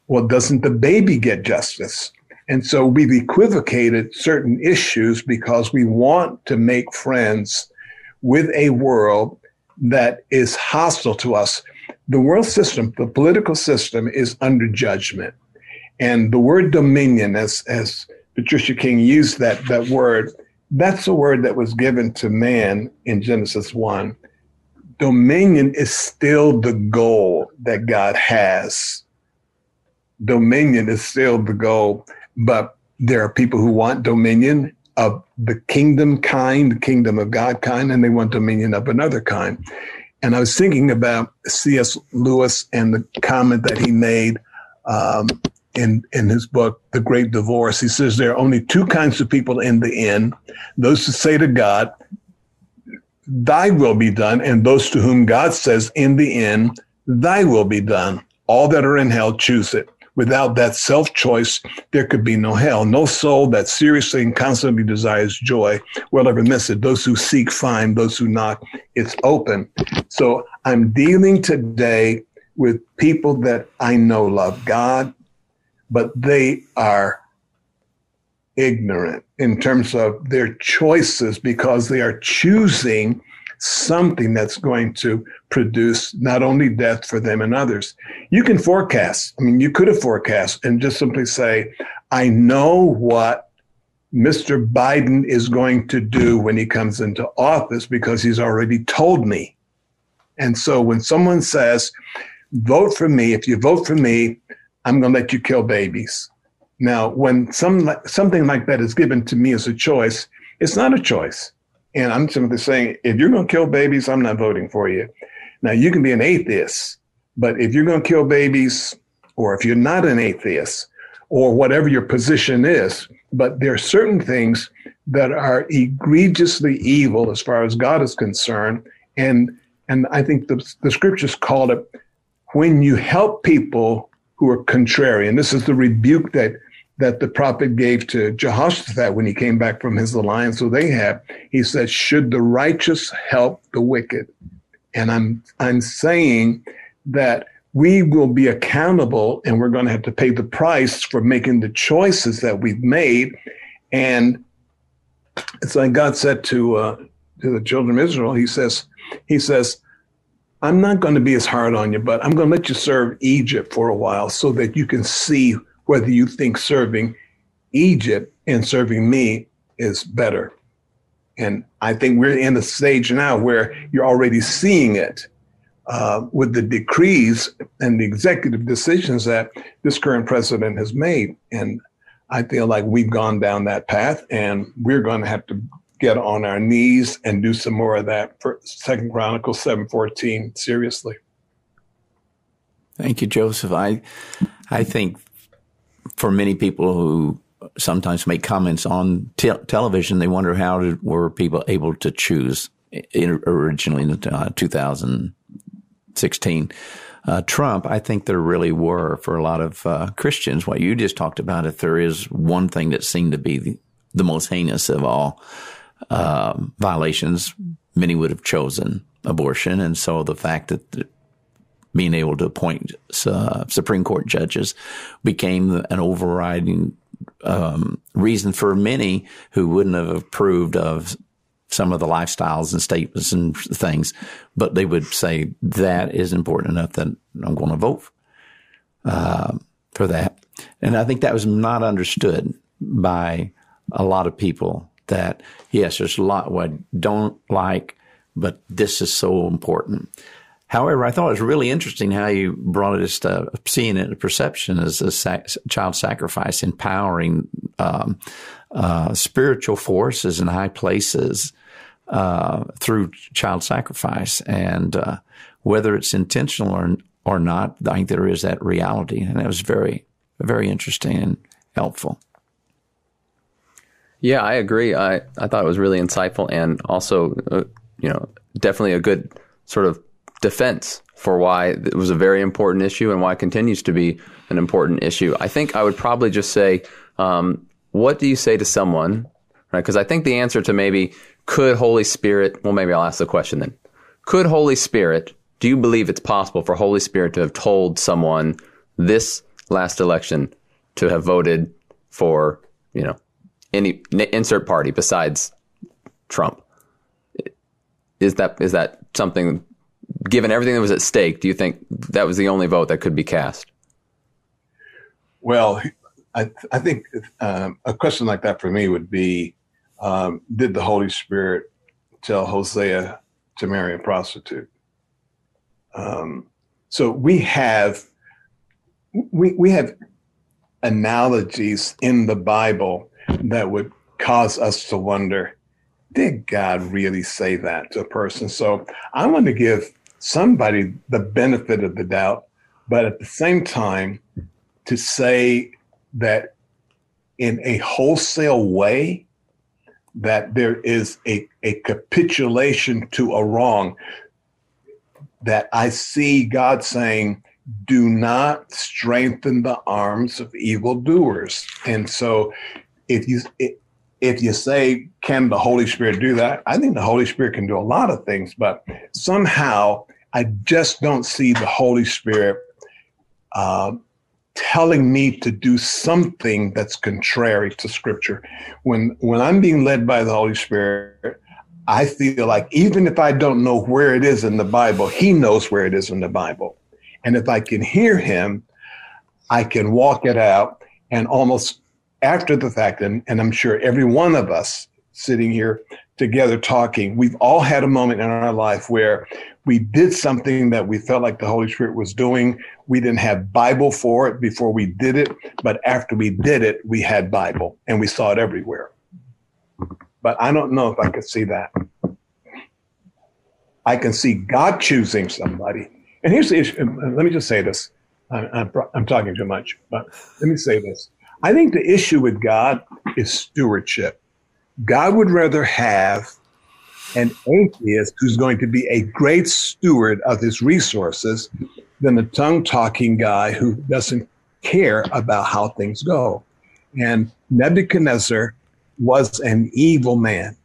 well, doesn't the baby get justice? And so we've equivocated certain issues because we want to make friends with a world that is hostile to us. The world system, the political system is under judgment. And the word dominion, as, as Patricia King used that, that word, that's a word that was given to man in Genesis 1. Dominion is still the goal that God has. Dominion is still the goal, but there are people who want dominion of the kingdom kind, the kingdom of God kind, and they want dominion of another kind. And I was thinking about C.S. Lewis and the comment that he made um, in in his book, The Great Divorce. He says there are only two kinds of people in the end: those who say to God, "Thy will be done," and those to whom God says, "In the end, Thy will be done." All that are in hell choose it. Without that self choice, there could be no hell. No soul that seriously and constantly desires joy will ever miss it. Those who seek find, those who knock, it's open. So I'm dealing today with people that I know love God, but they are ignorant in terms of their choices because they are choosing something that's going to produce not only death for them and others. You can forecast. I mean, you could have forecast and just simply say, I know what Mr. Biden is going to do when he comes into office because he's already told me. And so when someone says, vote for me, if you vote for me, I'm going to let you kill babies. Now, when some something like that is given to me as a choice, it's not a choice. And I'm simply saying, if you're going to kill babies, I'm not voting for you. Now, you can be an atheist, but if you're going to kill babies, or if you're not an atheist, or whatever your position is, but there are certain things that are egregiously evil as far as God is concerned. And, and I think the, the scriptures called it when you help people who are contrary, and this is the rebuke that that the prophet gave to Jehoshaphat when he came back from his alliance with Ahab. He said, Should the righteous help the wicked? And I'm I'm saying that we will be accountable and we're going to have to pay the price for making the choices that we've made. And it's like God said to uh, to the children of Israel, He says, He says, I'm not going to be as hard on you, but I'm going to let you serve Egypt for a while so that you can see whether you think serving Egypt and serving me is better. And I think we're in a stage now where you're already seeing it uh, with the decrees and the executive decisions that this current president has made. And I feel like we've gone down that path and we're going to have to get on our knees and do some more of that for Second Chronicles 714 seriously. Thank you, Joseph. I I think for many people who sometimes make comments on te- television, they wonder how did, were people able to choose in, originally in uh, 2016. Uh, Trump, I think there really were for a lot of uh, Christians. What you just talked about, if there is one thing that seemed to be the, the most heinous of all uh, violations, many would have chosen abortion. And so the fact that being able to appoint uh, Supreme Court judges became an overriding um, reason for many who wouldn't have approved of some of the lifestyles and statements and things, but they would say that is important enough that I'm going to vote uh, for that. And I think that was not understood by a lot of people. That yes, there's a lot what I don't like, but this is so important. However, I thought it was really interesting how you brought it to seeing it, perception as a sac- child sacrifice, empowering um, uh, spiritual forces in high places uh, through child sacrifice, and uh, whether it's intentional or or not, I think there is that reality, and that was very very interesting and helpful. Yeah, I agree. I, I thought it was really insightful and also, uh, you know, definitely a good sort of defense for why it was a very important issue and why it continues to be an important issue. I think I would probably just say, um, what do you say to someone? Right? Because I think the answer to maybe could Holy Spirit, well, maybe I'll ask the question then. Could Holy Spirit, do you believe it's possible for Holy Spirit to have told someone this last election to have voted for, you know, any insert party besides Trump? Is that is that something given everything that was at stake, do you think that was the only vote that could be cast? Well, I, I think um, a question like that for me would be um, Did the Holy Spirit tell Hosea to marry a prostitute? Um, so we have we, we have analogies in the Bible that would cause us to wonder did God really say that to a person? So I want to give somebody the benefit of the doubt, but at the same time, to say that in a wholesale way, that there is a, a capitulation to a wrong, that I see God saying, do not strengthen the arms of evildoers. And so if you if you say, can the Holy Spirit do that? I think the Holy Spirit can do a lot of things, but somehow I just don't see the Holy Spirit uh, telling me to do something that's contrary to Scripture. When when I'm being led by the Holy Spirit, I feel like even if I don't know where it is in the Bible, He knows where it is in the Bible, and if I can hear Him, I can walk it out and almost after the fact, and, and I'm sure every one of us sitting here together talking, we've all had a moment in our life where we did something that we felt like the Holy Spirit was doing. We didn't have Bible for it before we did it, but after we did it, we had Bible and we saw it everywhere. But I don't know if I could see that. I can see God choosing somebody. And here's the issue. Let me just say this. I'm, I'm, I'm talking too much, but let me say this. I think the issue with God is stewardship. God would rather have an atheist who's going to be a great steward of his resources than a tongue talking guy who doesn't care about how things go. And Nebuchadnezzar was an evil man,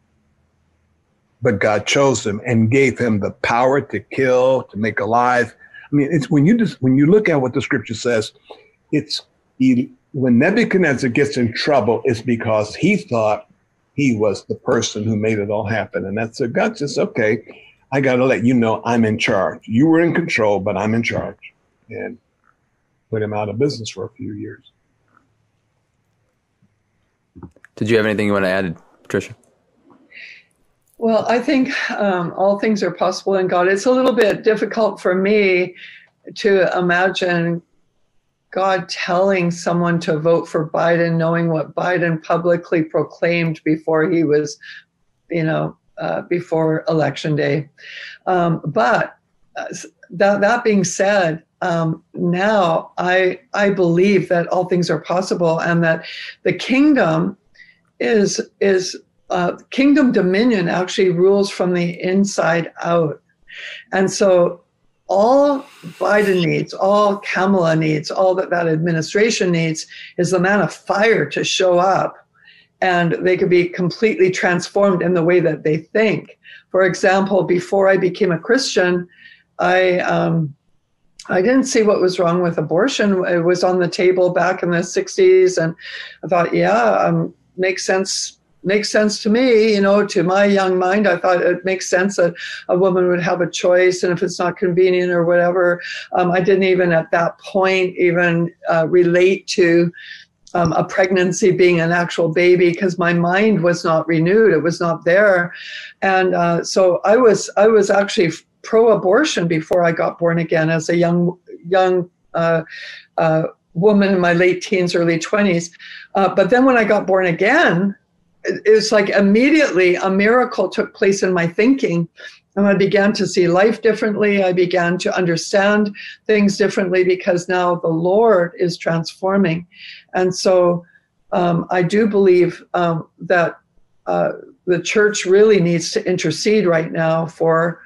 but God chose him and gave him the power to kill, to make alive. I mean, it's when you just when you look at what the scripture says, it's when Nebuchadnezzar gets in trouble, it's because he thought he was the person who made it all happen. And that's a God says, okay, I got to let you know I'm in charge. You were in control, but I'm in charge. And put him out of business for a few years. Did you have anything you want to add, Patricia? Well, I think um, all things are possible in God. It's a little bit difficult for me to imagine God telling someone to vote for Biden, knowing what Biden publicly proclaimed before he was, you know, uh, before election day. Um, but uh, that, that being said, um, now I I believe that all things are possible and that the kingdom is is uh, kingdom dominion actually rules from the inside out, and so all Biden needs, all Kamala needs, all that that administration needs is the man of fire to show up and they could be completely transformed in the way that they think. For example, before I became a Christian, I um, I didn't see what was wrong with abortion. It was on the table back in the 60s, and I thought, yeah, um, makes sense makes sense to me, you know, to my young mind. I thought it makes sense that a woman would have a choice, and if it's not convenient or whatever, um, I didn't even at that point even uh, relate to. Um, a pregnancy being an actual baby because my mind was not renewed it was not there and uh, so i was i was actually pro-abortion before i got born again as a young young uh, uh, woman in my late teens early 20s uh, but then when i got born again it's like immediately a miracle took place in my thinking and i began to see life differently. I began to understand things differently because now the lord is transforming. And so um, i do believe um, that uh, the church really needs to intercede right now for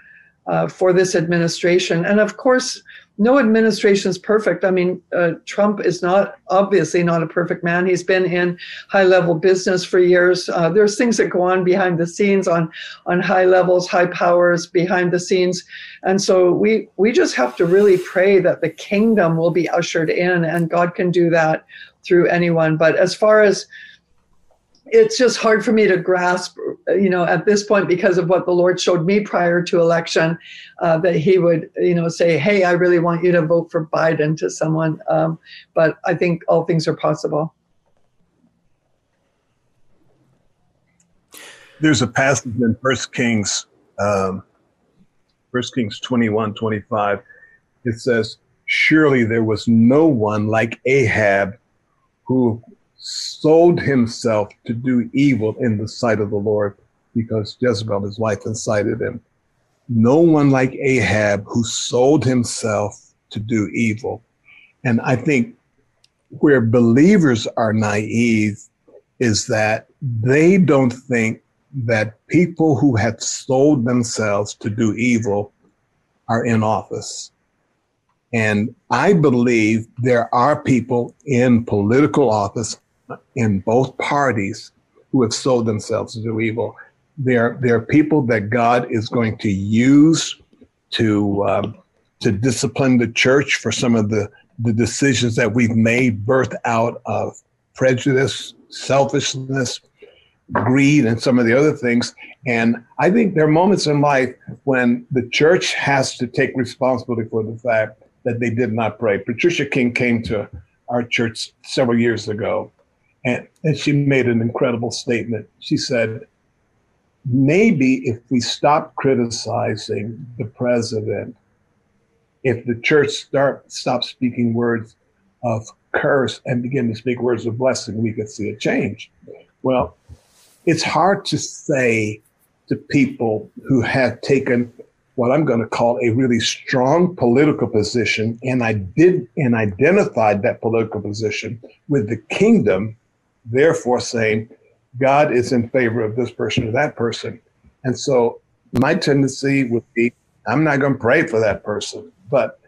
uh, for this administration. And of course no administration is perfect. I mean, uh, Trump is not obviously not a perfect man. He's been in high level business for years. Uh, there's things that go on behind the scenes on on high levels, high powers behind the scenes, and so we we just have to really pray that the kingdom will be ushered in, and God can do that through anyone. But as far as it's just hard for me to grasp, you know, at this point because of what the Lord showed me prior to election, uh, that He would, you know, say, "Hey, I really want you to vote for Biden" to someone. Um, but I think all things are possible. There's a passage in First Kings, um, First Kings 21, 25. It says, "Surely there was no one like Ahab, who sold himself to do evil in the sight of the Lord because Jezebel, his wife, incited him. no one like Ahab who sold himself to do evil. And I think where believers are naive is that they don't think that people who have sold themselves to do evil are in office. And I believe there are people in political office in both parties who have sold themselves to evil. There are people that God is going to use to um, to discipline the church for some of the the decisions that we've made, birthed out of prejudice, selfishness, greed, and some of the other things. And I think there are moments in life when the church has to take responsibility for the fact that they did not pray. Patricia King came to our church several years ago, and, and she made an incredible statement. She said, Maybe if we stop criticizing the president, if the church start stop speaking words of curse and begin to speak words of blessing, we could see a change. Well, it's hard to say to people who have taken what I'm going to call a really strong political position, and I did and identified that political position with the kingdom, therefore saying God is in favor of this person or that person. And so my tendency would be I'm not going to pray for that person, but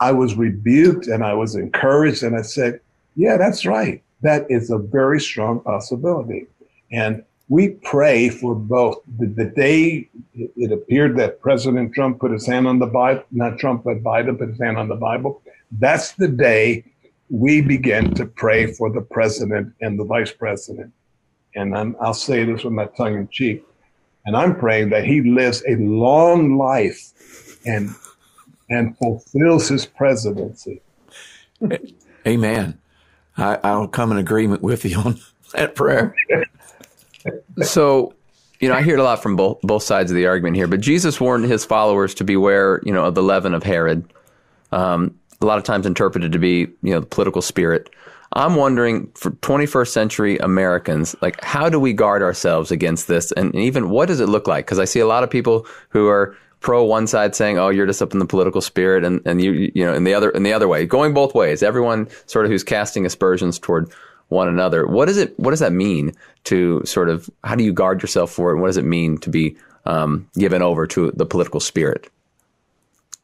I was rebuked and I was encouraged, and I said, Yeah, that's right. That is a very strong possibility. And we pray for both. The, the day it appeared that President Trump put his hand on the Bible, not Trump, but Biden put his hand on the Bible, that's the day we begin to pray for the president and the vice president. And i will say this with my tongue in cheek. And I'm praying that he lives a long life and and fulfills his presidency. Amen. I, I'll come in agreement with you on that prayer so, you know, I hear it a lot from both both sides of the argument here. But Jesus warned his followers to beware, you know, of the leaven of Herod. Um, a lot of times interpreted to be, you know, the political spirit. I'm wondering for 21st century Americans, like, how do we guard ourselves against this? And even what does it look like? Because I see a lot of people who are pro one side saying, "Oh, you're just up in the political spirit," and and you you know, in the other in the other way, going both ways. Everyone sort of who's casting aspersions toward one another. What does it? What does that mean to sort of? How do you guard yourself for it? And what does it mean to be um, given over to the political spirit?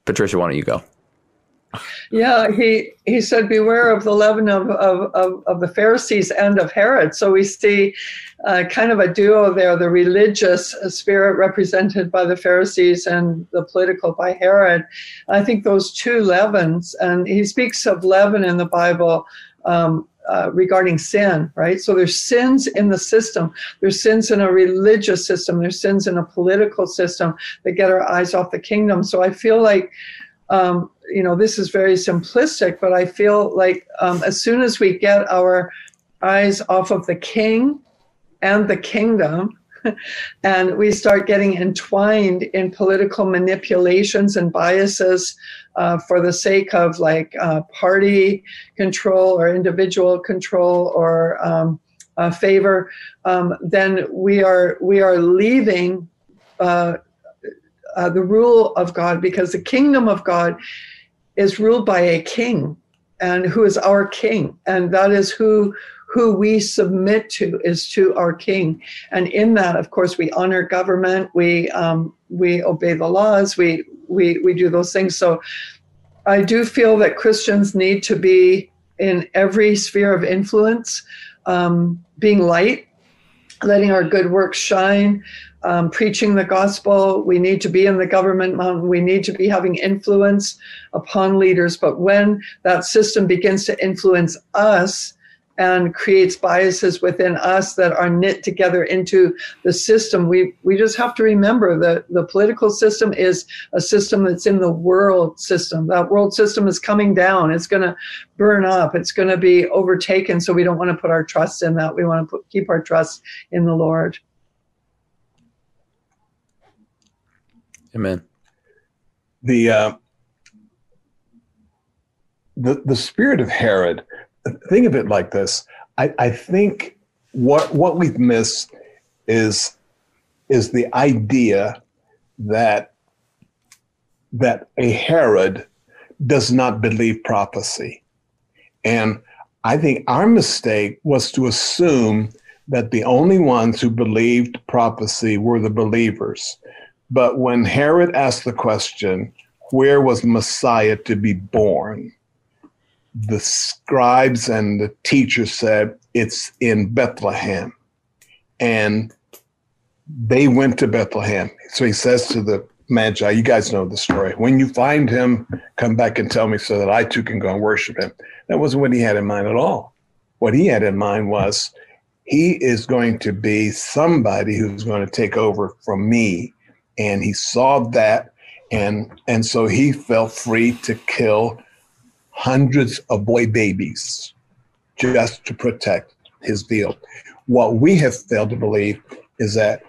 Patricia, why don't you go? Yeah, he he said, "Beware of the leaven of of, of, of the Pharisees and of Herod." So we see uh, kind of a duo there: the religious spirit represented by the Pharisees and the political by Herod. I think those two leavens, and he speaks of leaven in the Bible. Um, uh, regarding sin, right? So there's sins in the system. There's sins in a religious system. There's sins in a political system that get our eyes off the kingdom. So I feel like, um, you know, this is very simplistic, but I feel like um, as soon as we get our eyes off of the king and the kingdom, <laughs> and we start getting entwined in political manipulations and biases uh, for the sake of like uh, party control or individual control or um, uh, favor, um, then we are we are leaving uh, uh, the rule of God because the kingdom of God is ruled by a king, and who is our king, and that is who who we submit to is to our king. And in that of course we honor government. We um, we obey the laws. We we we do those things. So I do feel that Christians need to be in every sphere of influence, um, being light, letting our good works shine, um, preaching the gospel. We need to be in the government mountain. We need to be having influence upon leaders. But when that system begins to influence us, and creates biases within us that are knit together into the system. We we just have to remember that the political system is a system that's in the world system. That world system is coming down. It's going to burn up. It's going to be overtaken. So we don't want to put our trust in that. We want to put, keep our trust in the Lord. Amen. The uh, the the spirit of Herod think of it like this. I, I think what what we've missed is is the idea that that a Herod does not believe prophecy. And I think our mistake was to assume that the only ones who believed prophecy were the believers. But when Herod asked the question, where was Messiah to be born? The scribes and the teachers said, it's in Bethlehem. And they went to Bethlehem. So he says to the Magi, you guys know the story. When you find him, come back and tell me so that I too can go and worship him. That wasn't what he had in mind at all. What he had in mind was he is going to be somebody who's going to take over from me. And he saw that. And, and so he felt free to kill hundreds of boy babies just to protect his deal. What we have failed to believe is that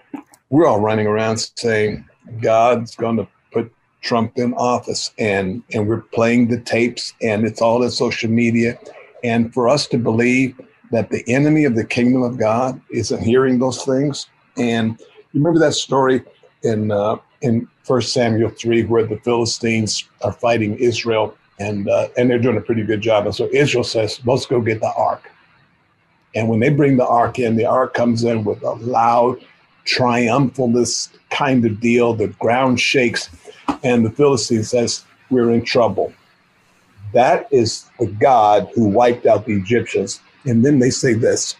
we're all running around saying God's going to put Trump in office, and and we're playing the tapes, and it's all in social media, and for us to believe that the enemy of the kingdom of God isn't hearing those things, and you remember that story in uh, in First Samuel three where the Philistines are fighting Israel, and uh, and they're doing a pretty good job, and so Israel says, "Let's go get the ark." And when they bring the ark in, the ark comes in with a loud triumphalist kind of deal. The ground shakes, and the Philistine says, We're in trouble. That is the God who wiped out the Egyptians. And then they say this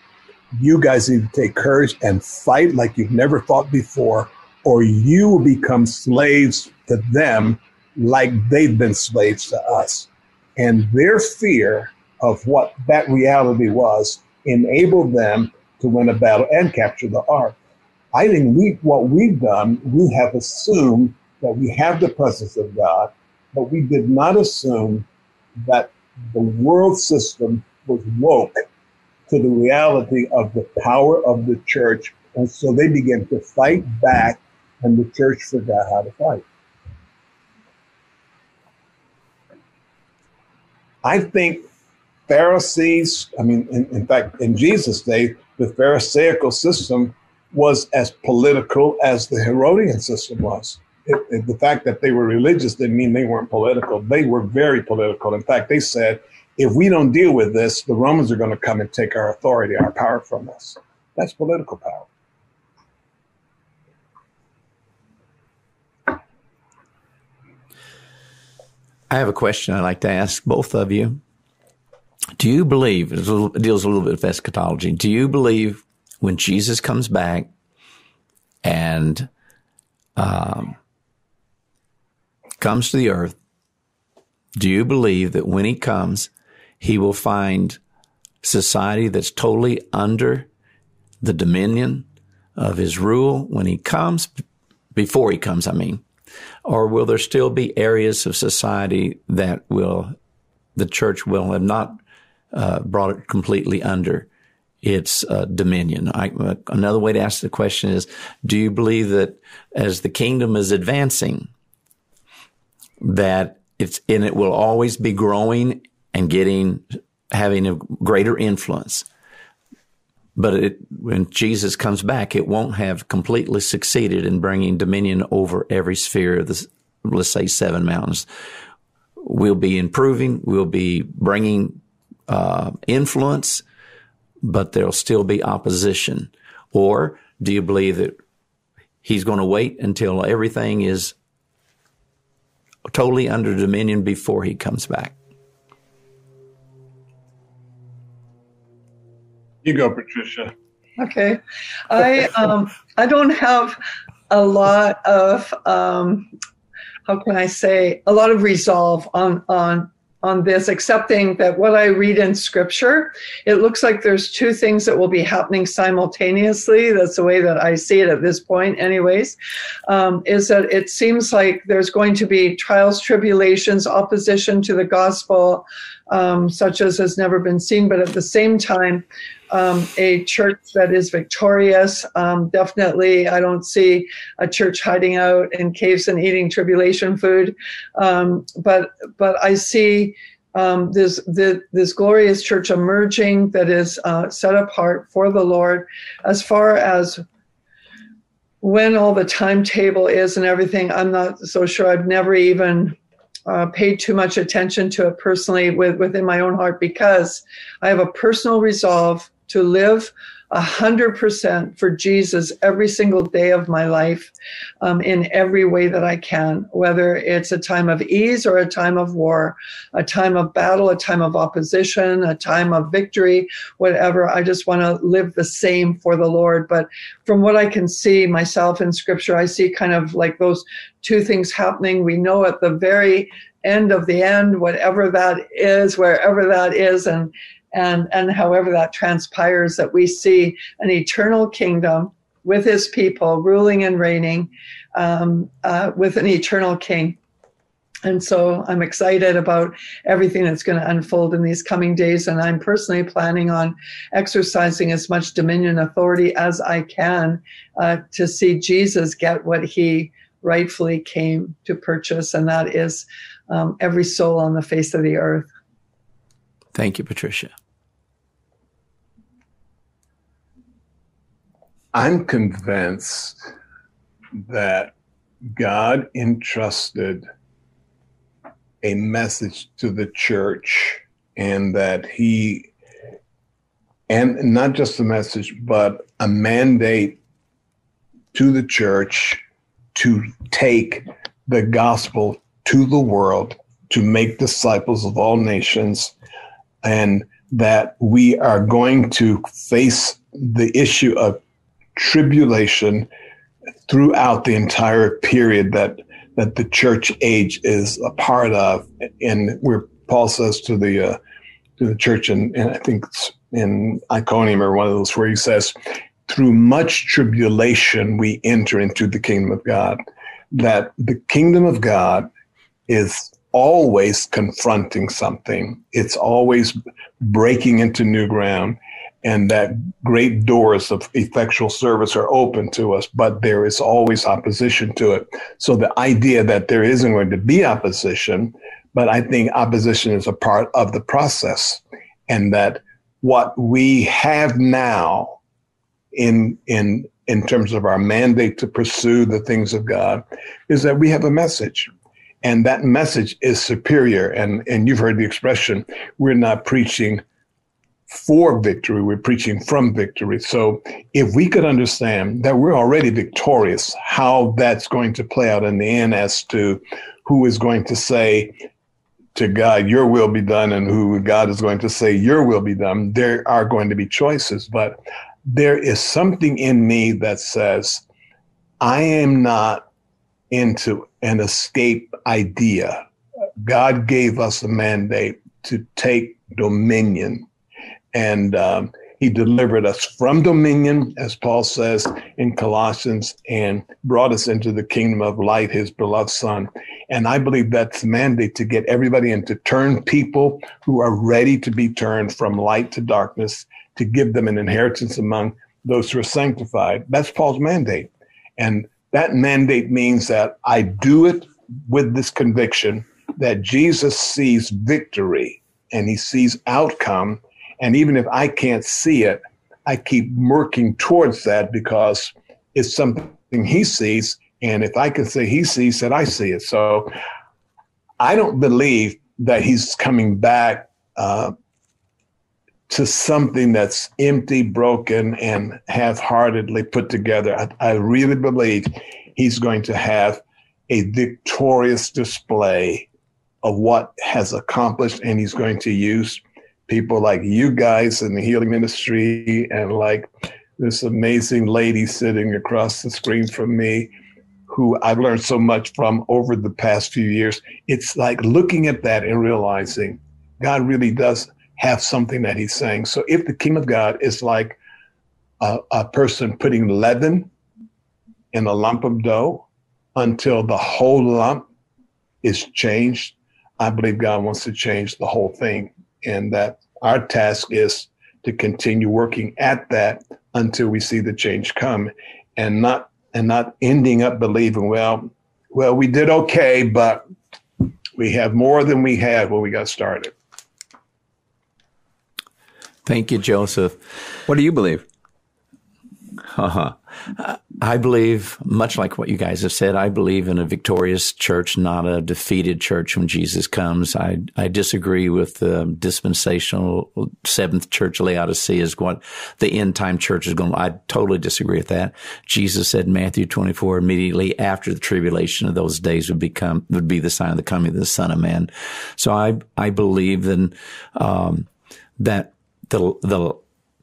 You guys need to take courage and fight like you've never fought before, or you will become slaves to them like they've been slaves to us. And their fear of what that reality was enabled them to win a battle and capture the ark. I think we what we've done, we have assumed that we have the presence of God, but we did not assume that the world system was woke to the reality of the power of the church. And so they began to fight back, and the church forgot how to fight. I think Pharisees, I mean, in, in fact, in Jesus' day, the Pharisaical system was as political as the Herodian system was. It, it, the fact that they were religious didn't mean they weren't political. They were very political. In fact, they said, if we don't deal with this, the Romans are going to come and take our authority, our power from us. That's political power. I have a question I'd like to ask both of you. Do you believe, it deals a little bit with eschatology, do you believe when Jesus comes back and um, comes to the earth, do you believe that when he comes, he will find society that's totally under the dominion of his rule when he comes, before he comes, I mean? Or will there still be areas of society that will, the church will have not uh, brought it completely under? its uh, dominion. I, uh, another way to ask the question is, do you believe that as the kingdom is advancing, that it's, and it will always be growing and getting, having a greater influence. But it, when Jesus comes back, it won't have completely succeeded in bringing dominion over every sphere of the, let's say, seven mountains. We'll be improving. We'll be bringing uh, influence but there'll still be opposition? Or do you believe that he's going to wait until everything is totally under dominion before he comes back? You go, Patricia. Okay, I um, I don't have a lot of um, how can I say a lot of resolve on on on this, accepting that what I read in scripture, it looks like there's two things that will be happening simultaneously. That's the way that I see it at this point, anyways. Um, is that it seems like there's going to be trials, tribulations, opposition to the gospel, um, such as has never been seen, but at the same time, um, a church that is victorious. Um, definitely, I don't see a church hiding out in caves and eating tribulation food, um, but but I see um, this the, this glorious church emerging that is uh, set apart for the Lord. As far as when all the timetable is and everything, I'm not so sure. I've never even uh, paid too much attention to it personally with, within my own heart because I have a personal resolve to live 100% for Jesus every single day of my life um, in every way that I can, whether it's a time of ease or a time of war, a time of battle, a time of opposition, a time of victory, whatever. I just want to live the same for the Lord. But from what I can see myself in scripture, I see kind of like those two things happening. We know at the very end of the end, whatever that is, wherever that is, and and and however that transpires that we see an eternal kingdom with his people ruling and reigning um, uh, with an eternal king and so i'm excited about everything that's going to unfold in these coming days and i'm personally planning on exercising as much dominion authority as i can uh, to see jesus get what he rightfully came to purchase and that is um, every soul on the face of the earth Thank you, Patricia. I'm convinced that God entrusted a message to the church and that he, and not just a message, but a mandate to the church to take the gospel to the world, to make disciples of all nations, and that we are going to face the issue of tribulation throughout the entire period that that the church age is a part of, and where Paul says to the uh, to the church, and I think it's in Iconium or one of those where he says, "Through much tribulation we enter into the kingdom of God." That the kingdom of God is always confronting something. It's always breaking into new ground and that great doors of effectual service are open to us, but there is always opposition to it. So the idea that there isn't going to be opposition, but I think opposition is a part of the process, and that what we have now in in in terms of our mandate to pursue the things of God is that we have a message. And that message is superior. And, and you've heard the expression, we're not preaching for victory, we're preaching from victory. So if we could understand that we're already victorious, how that's going to play out in the end as to who is going to say to God, your will be done, and who God is going to say, your will be done, there are going to be choices. But there is something in me that says, I am not into an escape idea. God gave us a mandate to take dominion and um, he delivered us from dominion, as Paul says in Colossians, and brought us into the kingdom of light, his beloved Son. And I believe that's the mandate to get everybody and to turn people who are ready to be turned from light to darkness, to give them an inheritance among those who are sanctified. That's Paul's mandate. And that mandate means that I do it with this conviction that Jesus sees victory and he sees outcome and even if I can't see it, I keep working towards that because it's something he sees. And if I can say he sees it, I see it. So I don't believe that he's coming back uh, to something that's empty, broken, and half heartedly put together. I, I really believe he's going to have a victorious display of what has accomplished, and he's going to use people like you guys in the healing ministry and like this amazing lady sitting across the screen from me who I've learned so much from over the past few years. It's like looking at that and realizing God really does have something that he's saying. So if the kingdom of God is like a, a person putting leaven in a lump of dough until the whole lump is changed, I believe God wants to change the whole thing and that our task is to continue working at that until we see the change come and not and not ending up believing well well we did okay but we have more than we had when we got started thank you joseph what do you believe Uh-huh. I believe, much like what you guys have said, I believe in a victorious church, not a defeated church when Jesus comes. I, I disagree with the dispensational seventh church Laodicea is what the end time church is going. I totally disagree with that. Jesus said in Matthew 24, immediately after the tribulation of those days would become, would be the sign of the coming of the Son of Man. So I, I believe then, um, that the, the,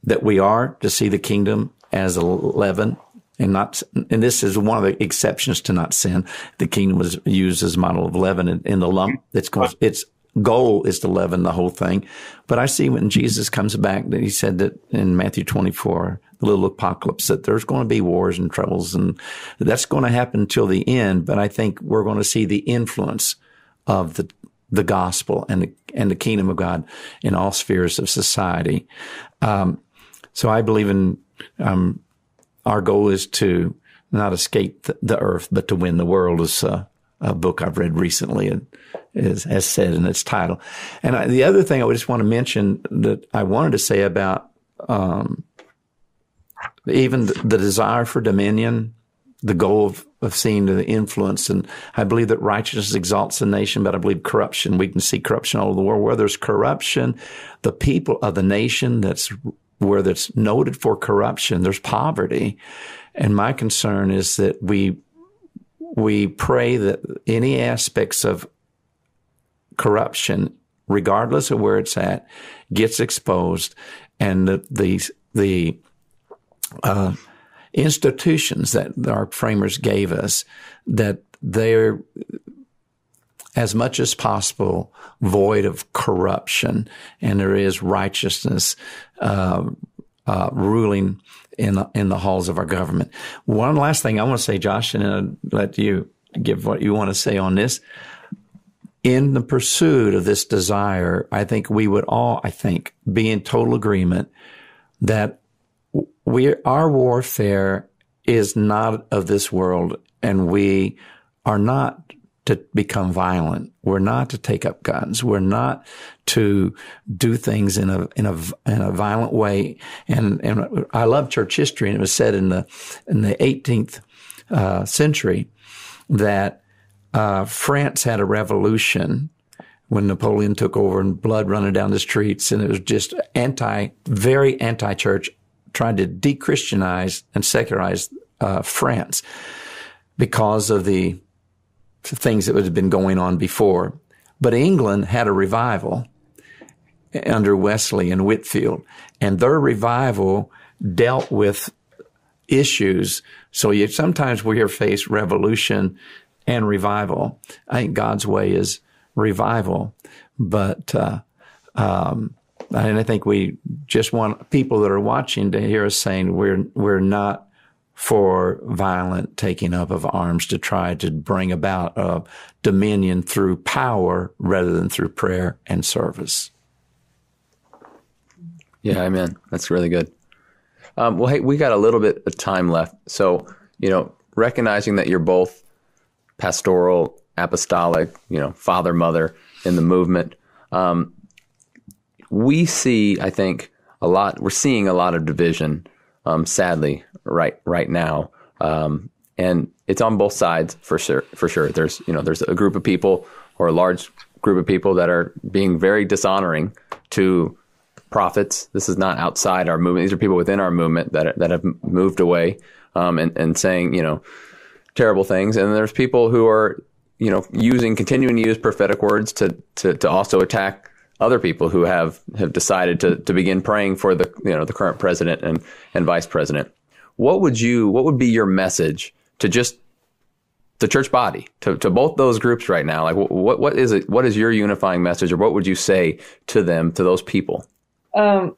that we are to see the kingdom as leaven and not, and this is one of the exceptions to not sin. The kingdom was used as a model of leaven in, the lump. It's going, its goal is to leaven the whole thing. But I see when Jesus comes back that he said that in Matthew 24, the little apocalypse, that there's going to be wars and troubles and that's going to happen until the end. But I think we're going to see the influence of the, the gospel and the, and the kingdom of God in all spheres of society. Um, so I believe in, um, our goal is to not escape the, earth, but to win the world is a, a book I've read recently and is, has said in its title. And I, the other thing I just want to mention that I wanted to say about, um, even the, the, desire for dominion, the goal of, of seeing the influence. And I believe that righteousness exalts a nation, but I believe corruption, we can see corruption all over the world. Where there's corruption, the people of the nation that's where that's noted for corruption, there's poverty. And my concern is that we, we pray that any aspects of corruption, regardless of where it's at, gets exposed and the, the, the, uh, institutions that our framers gave us that they're as much as possible void of corruption, and there is righteousness uh, uh, ruling in the, in the halls of our government. One last thing I want to say, Josh, and I'll let you give what you want to say on this. In the pursuit of this desire, I think we would all, I think, be in total agreement that we, our warfare is not of this world and we are not to become violent. We're not to take up guns. We're not to do things in a in a in a violent way. And and I love church history, and it was said in the in the 18th uh, century that uh, France had a revolution when Napoleon took over and blood running down the streets, and it was just anti, very anti-church, trying to de-Christianize and secularize uh, France because of the things that had been going on before. But England had a revival under Wesley and Whitefield, and their revival dealt with issues. So you sometimes we are faced revolution and revival. I think God's way is revival, but uh, um, and I think we just want people that are watching to hear us saying we're we're not for violent taking up of arms to try to bring about dominion through power rather than through prayer and service. Yeah, amen. That's really good. Um, well, hey, we got a little bit of time left. So, you know, recognizing that you're both pastoral, apostolic, you know, father, mother in the movement, um, we see, I think, a lot, we're seeing a lot of division, um, sadly, right right now. Um, and it's on both sides for sure. For sure, there's you know there's a group of people or a large group of people that are being very dishonoring to prophets. This is not outside our movement. These are people within our movement that that have moved away um, and and saying you know terrible things. And there's people who are you know using continuing to use prophetic words to to to also attack other people who have have decided to to begin praying for the you know the current president and and vice president. What would you what would be your message to just the church body to, to both those groups right now? Like what what is it what is your unifying message or what would you say to them to those people? Um,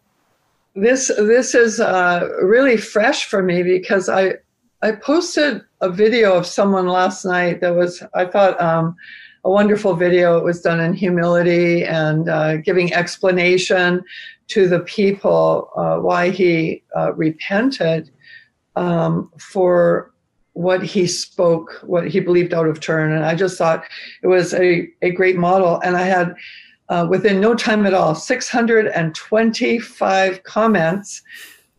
this this is uh, really fresh for me because I I posted a video of someone last night that was I thought um, a wonderful video. It was done in humility and uh, giving explanation to the people uh, why he uh, repented um, for what he spoke, what he believed out of turn. And I just thought it was a, a great model. And I had, uh, within no time at all, 625 comments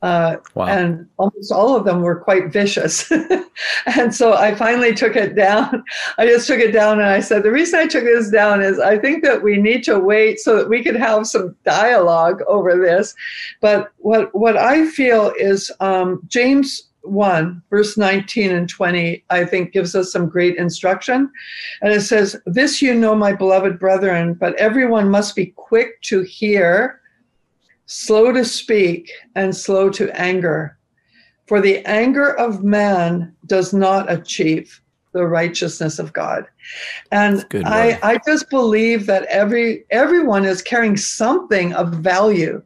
Uh, wow. And almost all of them were quite vicious. <laughs> and so I finally took it down. I just took it down and I said, the reason I took this down is I think that we need to wait so that we could have some dialogue over this. But what, what I feel is um, James 1, verse 19 and 20, I think gives us some great instruction. And it says, This you know, my beloved brethren, but everyone must be quick to hear slow to speak, and slow to anger. For the anger of man does not achieve the righteousness of God. And I, I just believe that every everyone is carrying something of value.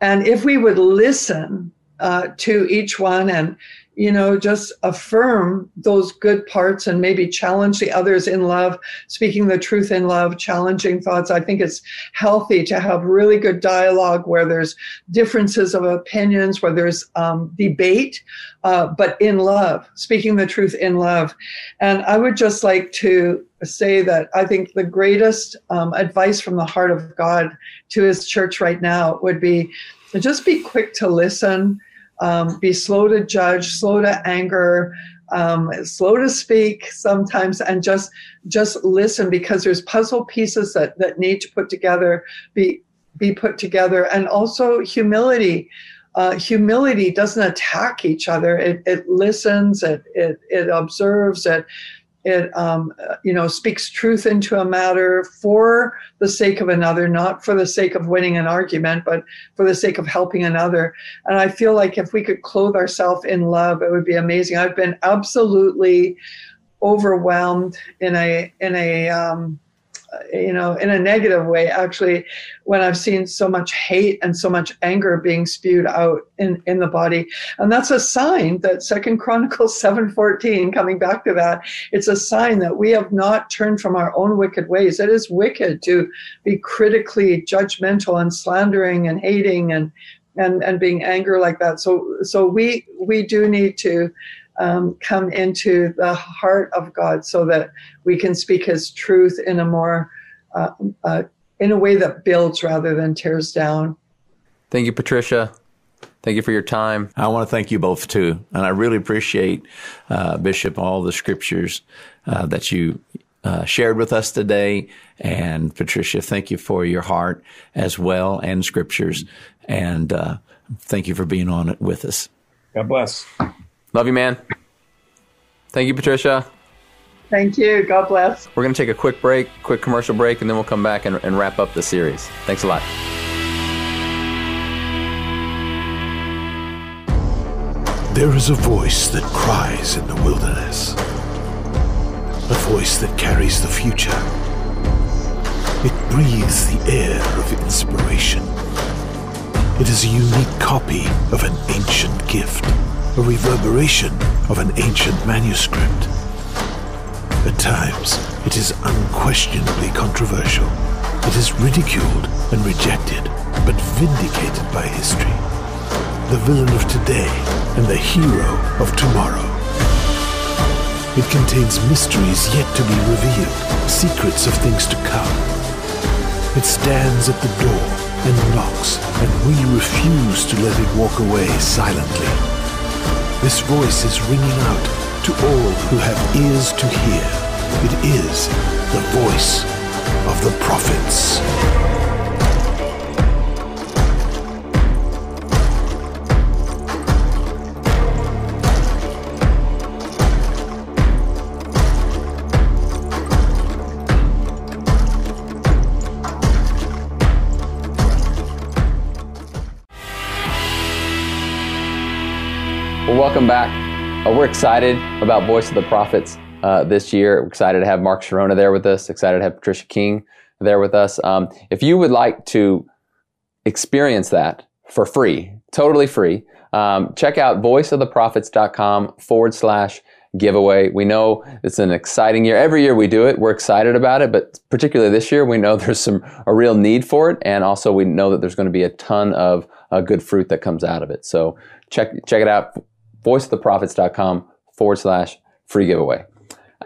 And if we would listen uh, to each one and you know, just affirm those good parts and maybe challenge the others in love, speaking the truth in love, challenging thoughts. I think it's healthy to have really good dialogue where there's differences of opinions, where there's um, debate, uh, but in love, speaking the truth in love. And I would just like to say that I think the greatest um, advice from the heart of God to his church right now would be just be quick to listen um, be slow to judge, slow to anger, um, slow to speak sometimes, and just just listen because there's puzzle pieces that that need to put together, be be put together, and also humility. Uh, humility doesn't attack each other. It, it listens. It, it it observes. It it um, you know speaks truth into a matter for the sake of another not for the sake of winning an argument but for the sake of helping another. And i feel like if we could clothe ourselves in love it would be amazing. I've been absolutely overwhelmed in a in a um, you know, in a negative way, actually, when I've seen so much hate and so much anger being spewed out in, in the body. And that's a sign that Second Chronicles <laughs> 7.14, coming back to that, it's a sign that we have not turned from our own wicked ways. It is wicked to be critically judgmental and slandering and hating and and, and being angry like that. So so we we do need to um, come into the heart of God so that we can speak His truth in a more, uh, uh, in a way that builds rather than tears down. Thank you, Patricia. Thank you for your time. I want to thank you both too, and I really appreciate uh, Bishop all the scriptures uh, that you uh, shared with us today. And Patricia, thank you for your heart as well and scriptures. And uh, thank you for being on it with us. God bless. Love you, man. Thank you, Patricia. Thank you. God bless. We're going to take a quick break, quick commercial break, and then we'll come back and, and wrap up the series. Thanks a lot. There is a voice that cries in the wilderness, a voice that carries the future. It breathes the air of inspiration. It is a unique copy of an ancient gift a reverberation of an ancient manuscript. At times, it is unquestionably controversial. It is ridiculed and rejected, but vindicated by history. The villain of today and the hero of tomorrow. It contains mysteries yet to be revealed, secrets of things to come. It stands at the door and knocks, and we refuse to let it walk away silently. This voice is ringing out to all who have ears to hear. It is the voice of the prophets. Welcome back. Uh, we're excited about Voice of the Prophets uh, this year. We're excited to have Mark Chironna there with us. Excited to have Patricia King there with us. Um, if you would like to experience that for free, totally free, um, check out voiceoftheprophets.com forward slash giveaway. We know it's an exciting year. Every year we do it. We're excited about it, but particularly this year, we know <laughs> there's some a real need for it, and also we know that there's going to be a ton of uh, good fruit that comes out of it. So check check it out voiceoftheprophets.com forward slash free giveaway.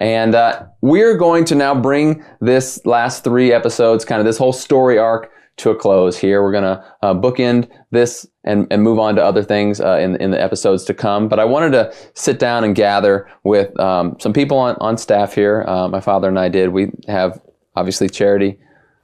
And uh, we're going to now bring this last three episodes, kind of this whole story arc, to a close here. We're going to uh, bookend this and, and move on to other things uh, in, in the episodes to come. But I wanted to sit down and gather with um, some people on, on staff here. Uh, my father and I did. We have obviously Charity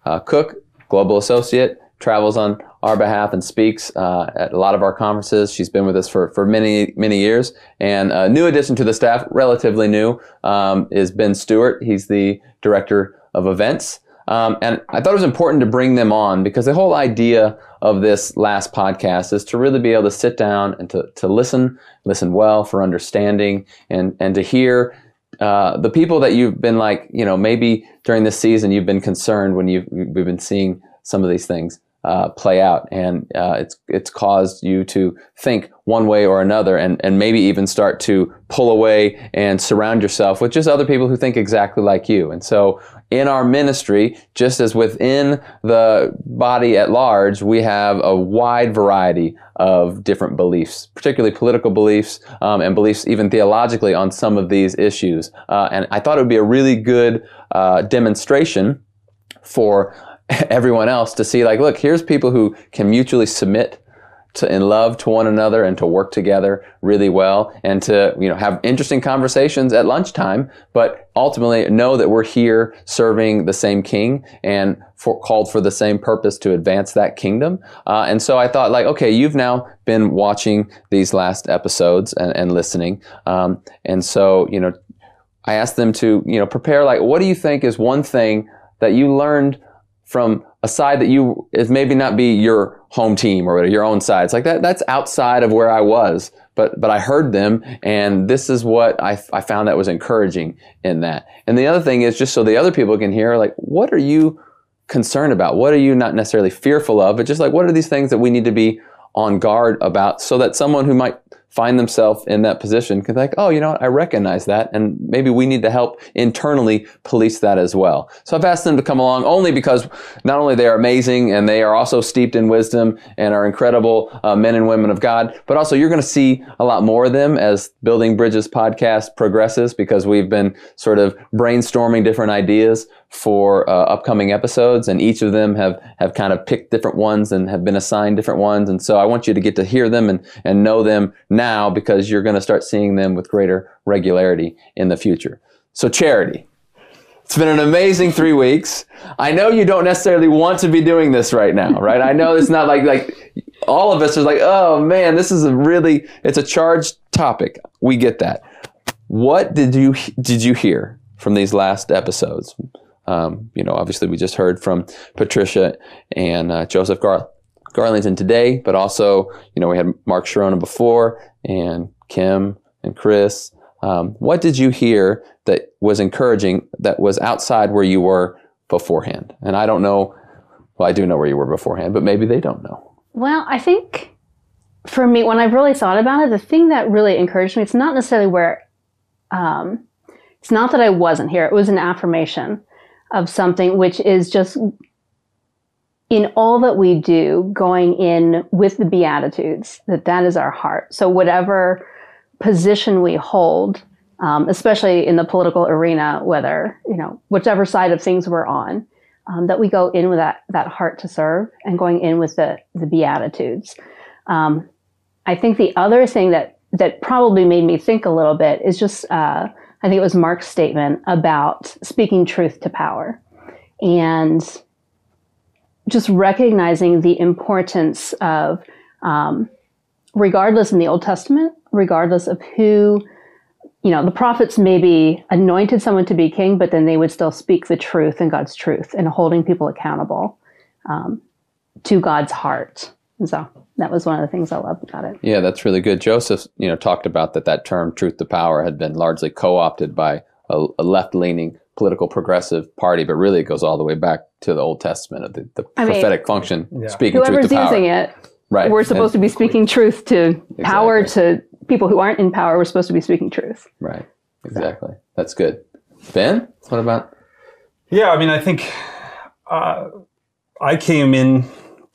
uh, Cook, Global Associate, travels on our behalf and speaks uh, at a lot of our conferences. She's been with us for, for many, many years. And a new addition to the staff, relatively new, um, is Ben Stewart. He's the director of events. Um, and I thought it was important to bring them on because the whole idea of this last podcast is to really be able to sit down and to, to listen, listen well for understanding and, and to hear uh, the people that you've been like, you know, maybe during this season you've been concerned when you've, we've been seeing some of these things uh, play out, and uh, it's it's caused you to think one way or another, and and maybe even start to pull away and surround yourself with just other people who think exactly like you. And so, in our ministry, just as within the body at large, we have a wide variety of different beliefs, particularly political beliefs um, and beliefs even theologically on some of these issues. Uh, and I thought it would be a really good uh, demonstration for <laughs> everyone else to see like, look, here's people who can mutually submit to in love to one another and to work together really well and to you know have interesting conversations at lunchtime but ultimately know that we're here serving the same king and for, called for the same purpose to advance that kingdom. Uh, and so i thought like okay you've now been watching these last episodes and, and listening. Um, and so you know i asked them to you know prepare like what do you think is one thing that you learned from a side that you is maybe not be your home team or your own side. It's like that. That's outside of where I was, but but I heard them, and this is what I I found that was encouraging in that. And the other thing is just so the other people can hear, like, what are you concerned about? What are you not necessarily fearful of, but just like what are these things that we need to be on guard about, so that someone who might find themselves in that position can think, oh, you know what, I recognize that, and maybe we need to help internally police that as well. So I've asked them to come along only because not only they are amazing and they are also steeped in wisdom and are incredible uh, men and women of God, but also you're going to see a lot more of them as Building Bridges podcast progresses because we've been sort of brainstorming different ideas for uh, upcoming episodes, and each of them have have kind of picked different ones and have been assigned different ones. And so I want you to get to hear them and and know them now because you're going to start seeing them with greater regularity in the future. So charity. It's been an amazing three weeks. I know you don't necessarily want to be doing this right now, <laughs> right? I know it's not like like all of us are like, oh man, this is a really it's a charged topic. We get that. What did you did you hear from these last episodes? Um, you know, obviously we just heard from Patricia and uh, Joseph Gar- Garlington today, but also, you know, we had Mark Chironna before and Kim and Kris. Um, what did you hear that was encouraging that was outside where you were beforehand? And I don't know, well, I do know where you were beforehand, but maybe they don't know. Well, I think for me, when I really thought about it, the thing that really encouraged me, it's not necessarily where, um, it's not that I wasn't here, it was an affirmation of something which is just in all that we do going in with the beatitudes that that is our heart. So whatever position we hold um, especially in the political arena whether you know whichever side of things we're on um, that we go in with that that heart to serve and going in with the the beatitudes. Um, i think the other thing that that probably made me think a little bit is just uh, I think it was Mark's statement about speaking truth to power and just recognizing the importance of, um, regardless in the Old Testament, regardless of who, you know, the prophets maybe anointed someone to be king, but then they would still speak the truth and God's truth and holding people accountable um, to God's heart. And so that was one of the things I loved about it. Yeah, that's really good. Joseph, you know, talked about that that term "truth to power" had been largely co-opted by a, a left-leaning political progressive party, but really it goes all the way back to the Old Testament of the, the prophetic mean, function, yeah. speaking Whoever's truth to power. using it, right? We're supposed and, to be speaking truth to exactly. power to people who aren't in power. We're supposed to be speaking truth. Right. Exactly. So. That's good. Ben, what about? Yeah, I mean, I think uh, I came in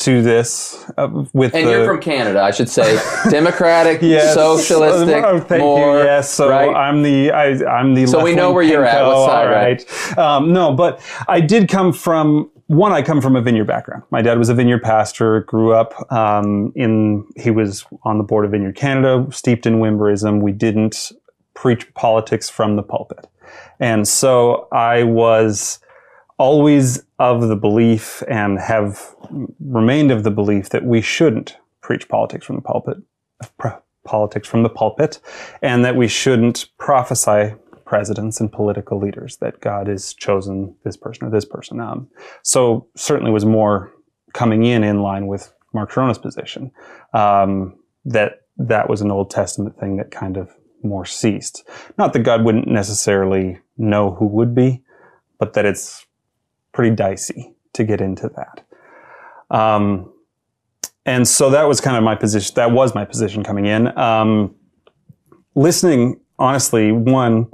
to this uh, with And the, you're from Canada, I should say. <laughs> Democratic, Yes. socialistic, Oh, thank more, you. Yes, so right? I'm the I, I'm the. So we know where you're at. pinko. What side, All right? Um, no, but I did come from one. I come from a vineyard background. My dad was a vineyard pastor. Grew up um, in. He was on the board of Vineyard Canada, steeped in Wimberism. We didn't preach politics from the pulpit, and so I was always of the belief and have remained of the belief that we shouldn't preach politics from the pulpit, politics from the pulpit, and that we shouldn't prophesy presidents and political leaders that God has chosen this person or this person. Um, so certainly was more coming in in line with Mark Chironna's position um, that that was an Old Testament thing that kind of more ceased. Not that God wouldn't necessarily know who would be, but that it's pretty dicey to get into that. Um, and so that was kind of my position. That was my position coming in. Um, listening, honestly, one,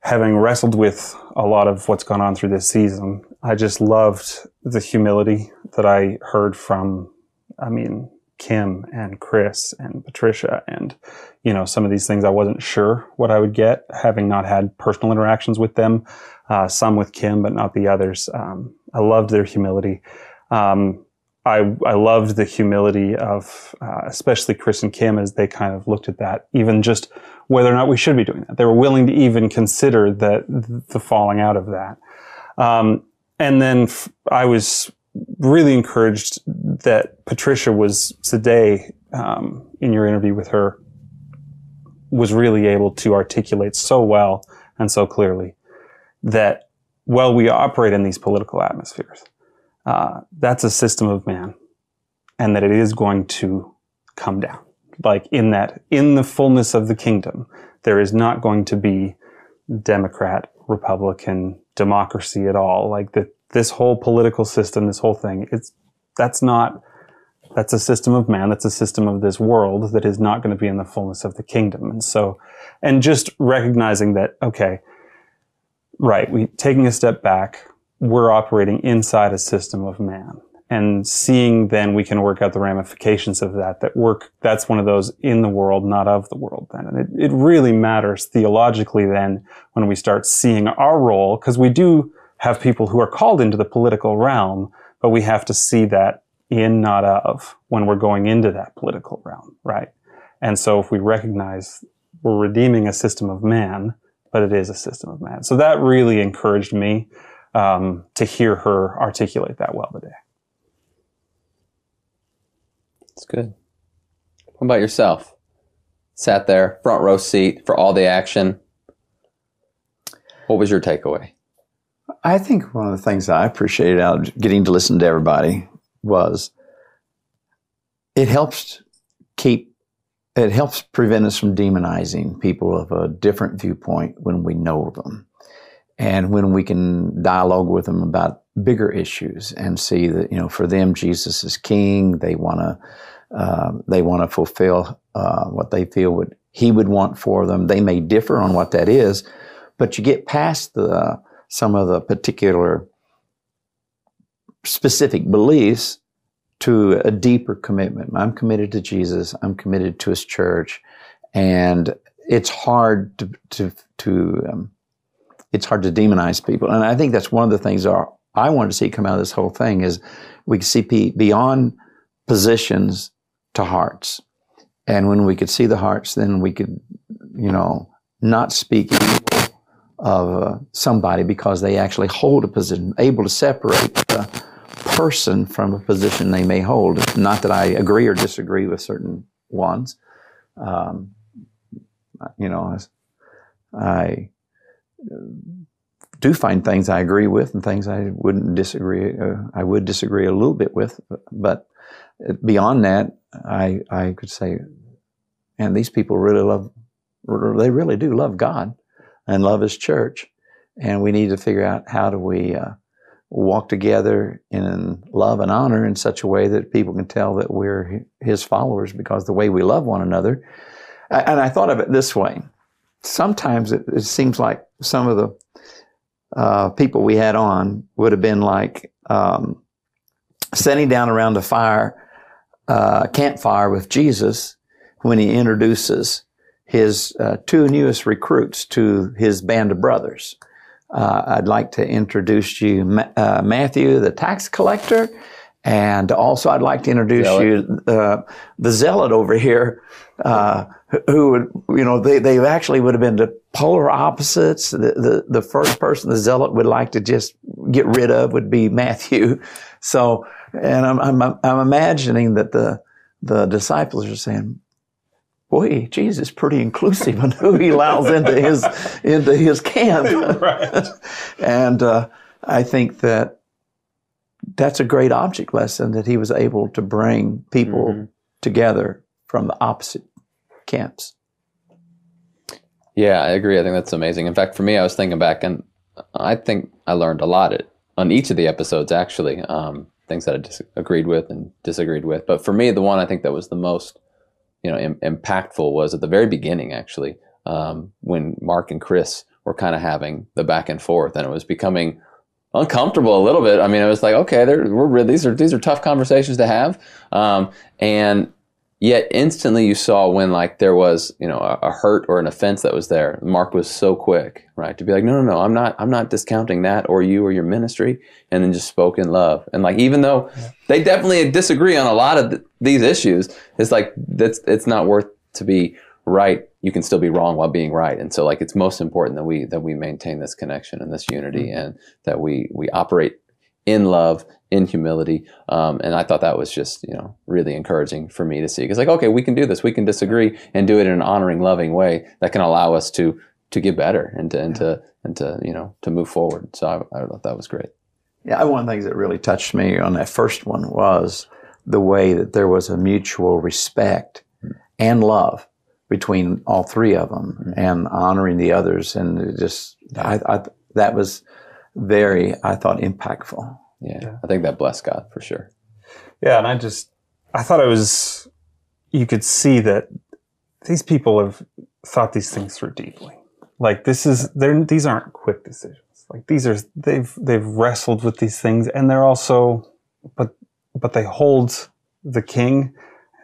having wrestled with a lot of what's gone on through this season, I just loved the humility that I heard from, I mean, Kim and Kris and Patricia and, you know, some of these things I wasn't sure what I would get, having not had personal interactions with them, uh, some with Kim, but not the others. Um, I loved their humility. Um, I, I loved the humility of, uh, especially Kris and Kim as they kind of looked at that, even just whether or not we should be doing that. They were willing to even consider that the falling out of that. Um, and then f- I was really encouraged that Patricia was today um, in your interview with her was really able to articulate so well and so clearly that while we operate in these political atmospheres, uh, that's a system of man, and that it is going to come down. Like in that, in the fullness of the kingdom, there is not going to be Democrat, Republican, democracy at all. Like that, this whole political system, this whole thing, it's that's not that's a system of man. That's a system of this world that is not going to be in the fullness of the kingdom. And so, and just recognizing that, okay, right, we taking a step back, we're operating inside a system of man and seeing then we can work out the ramifications of that that work that's one of those in the world not of the world then and it, it really matters theologically then when we start seeing our role because we do have people who are called into the political realm but we have to see that in not of when we're going into that political realm right and so if we recognize we're redeeming a system of man but it is a system of man so that really encouraged me um, to hear her articulate that well today It's good. What about yourself? Sat there, front row seat for all the action. What was your takeaway? I think one of the things I appreciated out getting to listen to everybody was it helps keep it helps prevent us from demonizing people of a different viewpoint when we know them and when we can dialogue with them about bigger issues and see that you know for them Jesus is king. They want to uh, they want to fulfill uh, what they feel would he would want for them. They may differ on what that is but you get past the some of the particular specific beliefs to a deeper commitment. I'm committed to Jesus. I'm committed to His church, and it's hard to to, to um, it's hard to demonize people. And I think that's one of the things our, I wanted to see come out of this whole thing is we could see beyond positions to hearts, and when we could see the hearts, then we could, you know, not speak of uh, somebody because they actually hold a position, able to separate the person from a position they may hold. Not that I agree or disagree with certain ones. Um, you know, I do find things I agree with and things I wouldn't disagree. Uh, I would disagree a little bit with, but beyond that, I I could say, and these people really love. They really do love God and love His church, and we need to figure out how do we uh, walk together in love and honor in such a way that people can tell that we're His followers because the way we love one another. And I thought of it this way: sometimes it, it seems like some of the uh, people we had on would have been like um, sitting down around a fire, uh, campfire with Jesus when he introduces his uh, two newest recruits to his band of brothers. Uh, I'd like to introduce you Ma- uh, Matthew, the tax collector, and also I'd like to introduce Zealot. you uh, the zealot over here, uh, who would, you know, they, they actually would have been the polar opposites. The, the, the first person the zealot would like to just get rid of would be Matthew. <laughs> So, and I'm, I'm, I'm imagining that the, the disciples are saying, boy, Jesus is pretty inclusive on who he allows into his, into his camp. <laughs> Right. and, uh, I think that that's a great object lesson that he was able to bring people Mhm. together from the opposite camps. Yeah, I agree. I think that's amazing. In fact, for me, I was thinking back, and I think I learned a lot at, on each of the episodes. Actually, um, things that I disagreed with and disagreed with. But for me, the one I think that was the most, you know, Im- impactful was at the very beginning. Actually, um, when Mark and Kris were kind of having the back and forth, and it was becoming uncomfortable a little bit. I mean, it was like, okay, we're these are these are tough conversations to have, um, and yet instantly you saw when like there was you know a, a hurt or an offense that was there. Mark was so quick, right, to be like, no, no, no, I'm not, I'm not discounting that or you or your ministry, and then just spoke in love. And like even though they definitely disagree on a lot of th- these issues, it's like that's it's not worth to be right. You can still be wrong while being right. And so like it's most important that we that we maintain this connection and this unity, mm-hmm. and that we we operate in love, in humility. Um, and I thought that was just, you know, really encouraging for me to see. Because like, okay, we can do this. We can disagree and do it in an honoring, loving way that can allow us to to get better and to and to and to you know to move forward. So I, I thought that was great. Yeah, one of the things that really touched me on that first one was the way that there was a mutual respect and love between all three of them and honoring the others. And it just, I, I, that was very, I thought, impactful. Yeah, I think that blessed God for sure. Yeah, and I just I thought it was you could see that these people have thought these things through deeply. Like this is they're these aren't quick decisions. Like these are they've they've wrestled with these things and they're also but but they hold the king,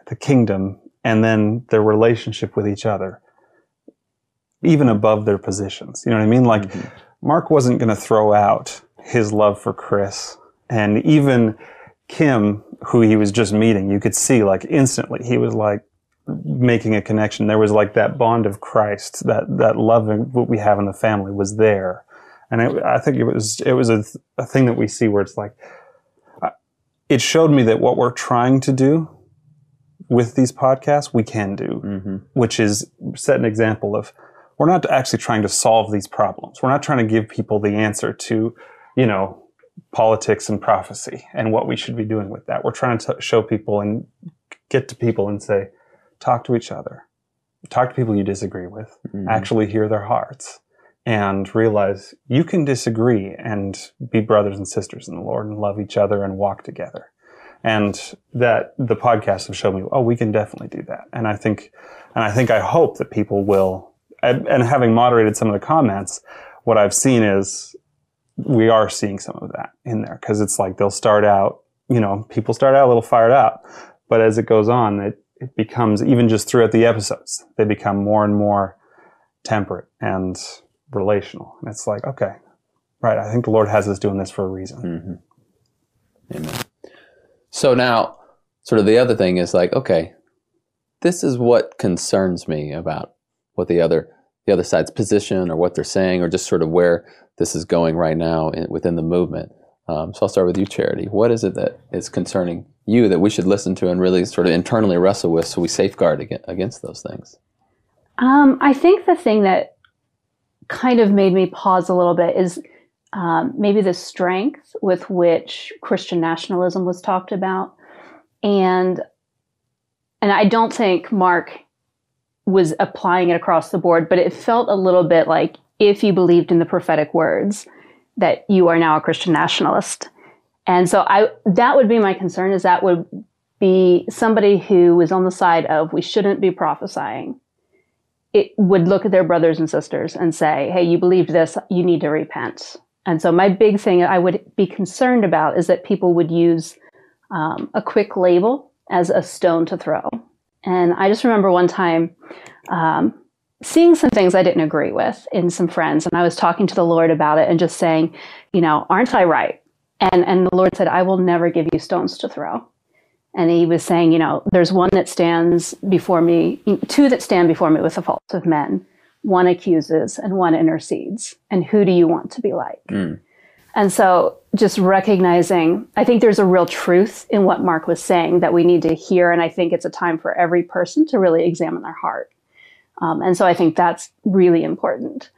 the kingdom, and then their relationship with each other even above their positions. You know what I mean? Like mm-hmm. Mark wasn't going to throw out his love for Kris and even Kim, who he was just meeting, you could see like instantly he was like making a connection. There was like that bond of Christ, that that loving what we have in the family was there, and it, I think it was it was a, a thing that we see where it's like it showed me that what we're trying to do with these podcasts we can do, mm-hmm. which is set an example of we're not actually trying to solve these problems. We're not trying to give people the answer to, you know, politics and prophecy and what we should be doing with that. We're trying to show people and get to people and say, talk to each other, talk to people you disagree with, mm-hmm. actually hear their hearts, and realize you can disagree and be brothers and sisters in the Lord and love each other and walk together. And that the podcasts have shown me, oh, we can definitely do that. And I think, and I think I hope that people will, and, having moderated some of the comments, what I've seen is we are seeing some of that in there because it's like they'll start out, you know, people start out a little fired up, but as it goes on, it, it becomes even just throughout the episodes, they become more and more temperate and relational. And it's like, okay, right. I think the Lord has us doing this for a reason. Mm-hmm. Amen. So now, sort of the other thing is like, okay, this is what concerns me about what the other the other side's position or what they're saying or just sort of where this is going right now in, within the movement. Um, so I'll start with you, Charity. What is it that is concerning you that we should listen to and really sort of internally wrestle with so we safeguard against, those things? Um, I think the thing that kind of made me pause a little bit is um, maybe the strength with which Christian nationalism was talked about, and and I don't think Mark was applying it across the board, but it felt a little bit like if you believed in the prophetic words, that you are now a Christian nationalist. And so I that would be my concern is that would be somebody who is on the side of we shouldn't be prophesying. It would look at their brothers and sisters and say, "Hey, you believed this, you need to repent." And so my big thing I would be concerned about is that people would use um, a quick label as a stone to throw. And I just remember one time um, seeing some things I didn't agree with in some friends, and I was talking to the Lord about it and just saying, you know, aren't I right? And and the Lord said, I will never give you stones to throw. And he was saying, you know, there's one that stands before me, two that stand before me with the faults of men. One accuses and one intercedes. And who do you want to be like? Mm. And so just recognizing, I think there's a real truth in what Mark was saying that we need to hear. And I think it's a time for every person to really examine their heart. Um, and so I think that's really important.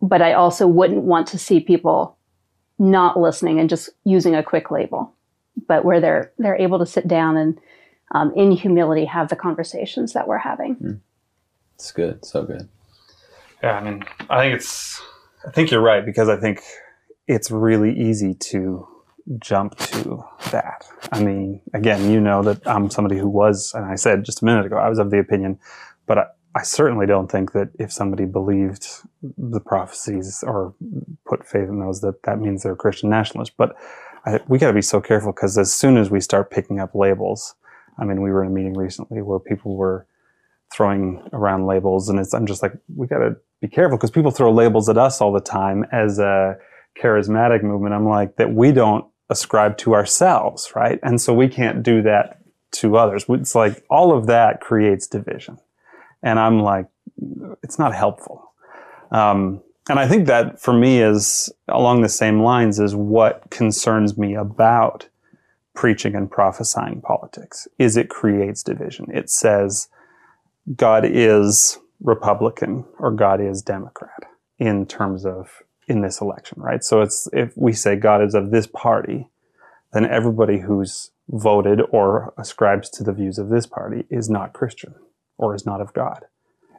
But I also wouldn't want to see people not listening and just using a quick label but where they're they're able to sit down and um, in humility have the conversations that we're having. Mm. It's good, so good. Yeah, I mean, I think it's. I think you're right because I think it's really easy to jump to that. I mean, again, you know that I'm somebody who was, and I said just a minute ago, I was of the opinion, but I, I certainly don't think that if somebody believed the prophecies or put faith in those, that that means they're a Christian nationalist. But I, we got to be so careful because as soon as we start picking up labels, I mean, we were in a meeting recently where people were throwing around labels, and it's I'm just like, we got to be careful because people throw labels at us all the time as a charismatic movement. I'm like that we don't ascribe to ourselves, right? And so we can't do that to others. It's like all of that creates division, and I'm like, it's not helpful. Um, and I think that for me is along the same lines as what concerns me about preaching and prophesying politics is it creates division. It says God is Republican or God is Democrat in terms of in this election, right? So it's if we say God is of this party, then everybody who's voted or ascribes to the views of this party is not Christian or is not of God.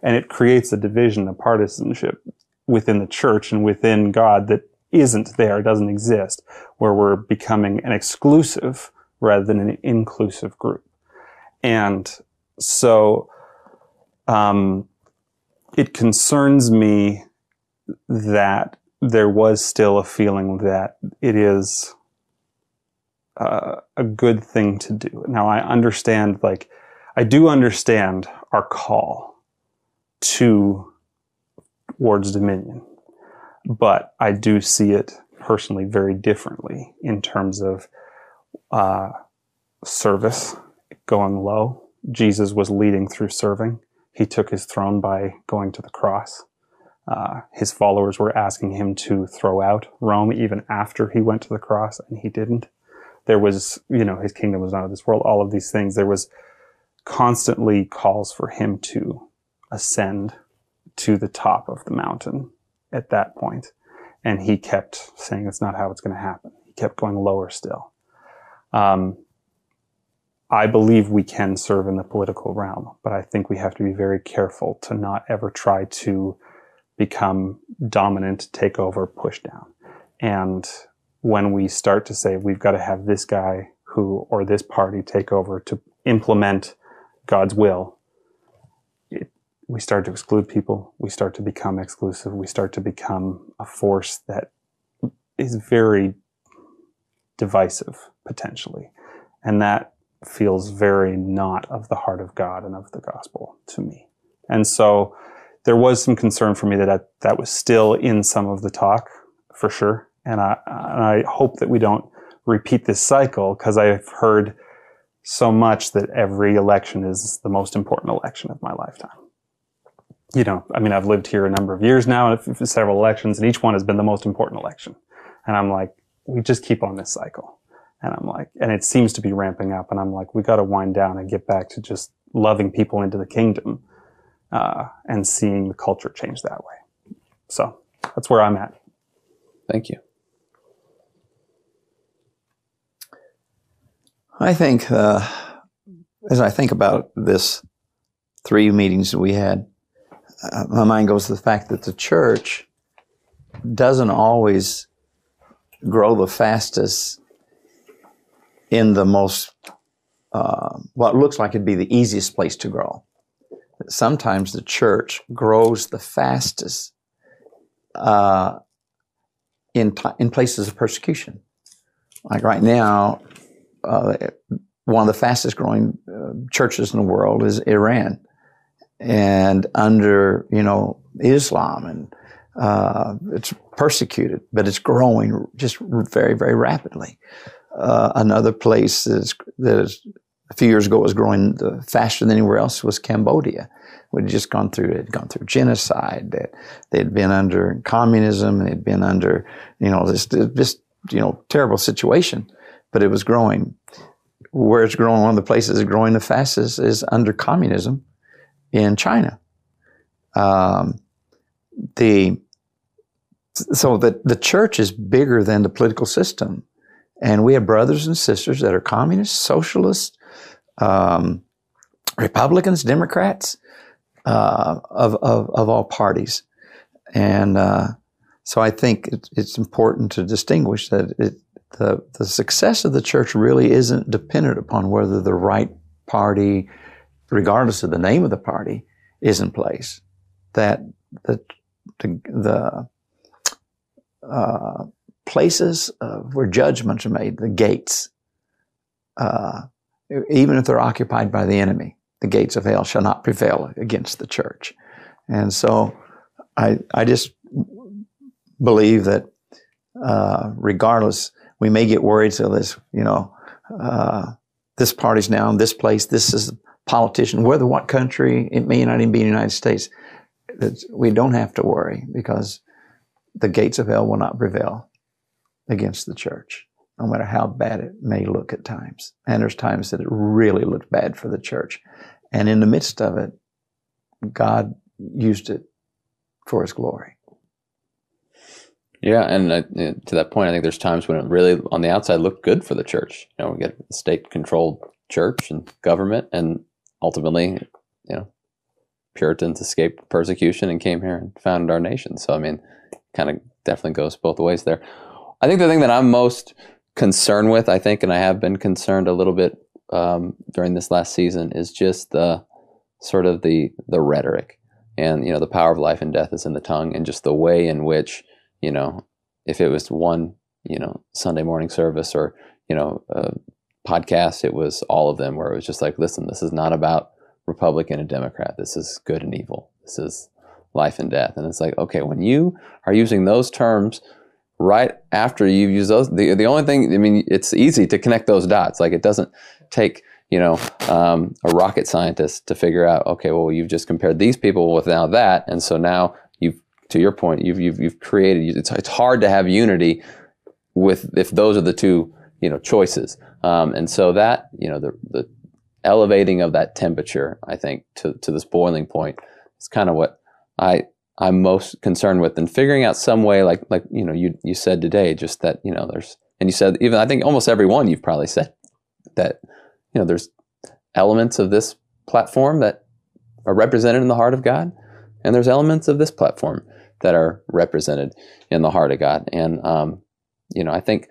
And it creates a division, a partisanship within the church and within God that isn't there, doesn't exist, where we're becoming an exclusive rather than an inclusive group. And so um, it concerns me that there was still a feeling that it is uh, a good thing to do. Now, I understand, like, I do understand our call to towards dominion. But I do see it personally very differently in terms of uh, service going low. Jesus was leading through serving. He took his throne by going to the cross. Uh, his followers were asking him to throw out Rome even after he went to the cross, and he didn't. There was, you know, his kingdom was not of this world, all of these things. There was constantly calls for him to ascend to the top of the mountain at that point. And he kept saying, that's not how it's going to happen. He kept going lower still. Um, I believe we can serve in the political realm, but I think we have to be very careful to not ever try to become dominant, take over, push down. And when we start to say we've got to have this guy who or this party take over to implement God's will, we start to exclude people. We start to become exclusive. We start to become a force that is very divisive potentially. And that feels very not of the heart of God and of the gospel to me. And so there was some concern for me that that, that was still in some of the talk for sure. And I, and I hope that we don't repeat this cycle because I've heard so much that every election is the most important election of my lifetime you know, I mean, I've lived here a number of years now and several elections, and each one has been the most important election. And I'm like, we just keep on this cycle. And I'm like, and it seems to be ramping up. And I'm like, we got to wind down and get back to just loving people into the kingdom uh, and seeing the culture change that way. So that's where I'm at. Thank you. I think, uh, as I think about this three meetings that we had, uh, my mind goes to the fact that the church doesn't always grow the fastest in the most uh, what looks like it'd be the easiest place to grow. Sometimes the church grows the fastest uh, in t- in places of persecution. Like right now, uh, one of the fastest growing uh, churches in the world is Iran, and under you know Islam, and uh, it's persecuted, but it's growing just very very rapidly. Uh, another place that is, that is a few years ago was growing the, faster than anywhere else was Cambodia. We'd just gone through it had gone through genocide. That they'd been under communism. They'd been under you know this this you know terrible situation, but it was growing. Where it's growing, one of the places growing the fastest is under communism in China. Um, the so the the church is bigger than the political system, and we have brothers and sisters that are communists, socialists, um, Republicans, Democrats, uh, of, of, of all parties. And uh, so I think it, it's important to distinguish that it, the, the success of the church really isn't dependent upon whether the right party, regardless of the name of the party, is in place. That the, the, the uh, places where judgments are made, the gates, uh, even if they're occupied by the enemy, the gates of hell shall not prevail against the church. And so I, I just believe that uh, regardless, we may get worried. So this, you know, uh, this party's now in this place. This is a politician, whether what country, it may not even be in the United States. We don't have to worry because the gates of hell will not prevail against the church no matter how bad it may look at times. And there's times that it really looked bad for the church. And in the midst of it, God used it for his glory. Yeah, and uh, to that point, I think there's times when it really, on the outside, looked good for the church. You know, we get a state-controlled church and government, and ultimately, you know, Puritans escaped persecution and came here and founded our nation. So, I mean, kind of definitely goes both ways there. I think the thing that I'm most concerned with, I think, and I have been concerned a little bit um, during this last season, is just the sort of the the rhetoric, and you know, the power of life and death is in the tongue, and just the way in which you know, if it was one you know Sunday morning service or you know podcast, it was all of them where it was just like, listen, this is not about Republican and Democrat. This is good and evil. This is life and death. And it's like, okay, when you are using those terms right after you use those. The, the only thing, I mean, it's easy to connect those dots. Like it doesn't take, you know, um, a rocket scientist to figure out, okay, well, you've just compared these people with now that. And so now you've, to your point, you've, you've, you've created, it's, it's hard to have unity with, if those are the two, you know, choices. Um, and so that, you know, the, the elevating of that temperature, I think, to, to this boiling point is kind of what I, I'm most concerned with and figuring out some way like like you know you you said today just that you know there's and you said even I think almost every one you've probably said that you know there's elements of this platform that are represented in the heart of God and there's elements of this platform that are represented in the heart of God. And um, you know I think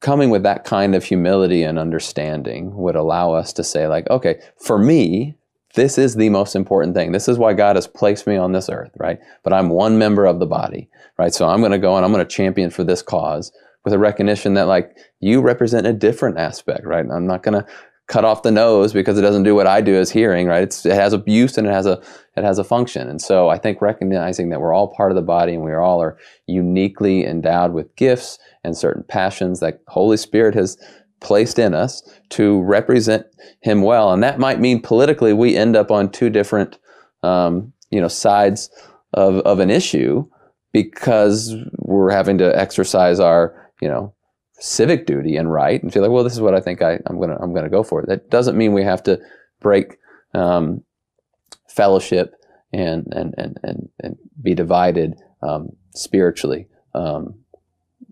coming with that kind of humility and understanding would allow us to say like okay for me this is the most important thing. This is why God has placed me on this earth, right? But I'm one member of the body, right? So I'm going to go and I'm going to champion for this cause with a recognition that like you represent a different aspect, right? I'm not going to cut off the nose because it doesn't do what I do as hearing, right? It's, it has a use and it has a it has a function. And so I think recognizing that we're all part of the body and we all are uniquely endowed with gifts and certain passions that Holy Spirit has placed in us to represent him well. And that might mean politically we end up on two different, um, you know, sides of, of an issue because we're having to exercise our, you know, civic duty and right and feel like, well, this is what I think I, am gonna I'm gonna go for. it. That doesn't mean we have to break um, fellowship and, and and and and be divided um, spiritually. Um,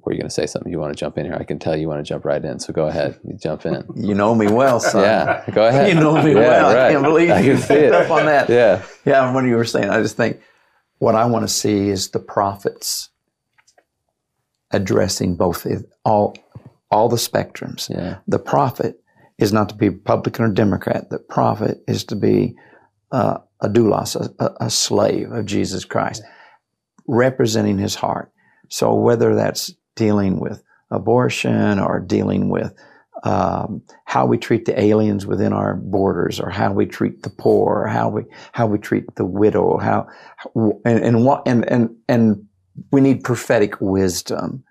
were you going to say something? You want to jump in here? I can tell you want to jump right in. So go ahead. You jump in. You know me well, son. Yeah, go ahead. You know me yeah, well. Right. I can't believe I you can see picked it. up on that. Yeah. Yeah, what you were saying, I just think what I want to see is the prophets addressing both all all the spectrums. Yeah. The prophet is not to be Republican or Democrat. The prophet is to be uh, a doulos, a, a slave of Jesus Christ, representing his heart. So whether that's dealing with abortion or dealing with um, how we treat the aliens within our borders, or how we treat the poor, or how we how we treat the widow, how and and what and and and we need prophetic wisdom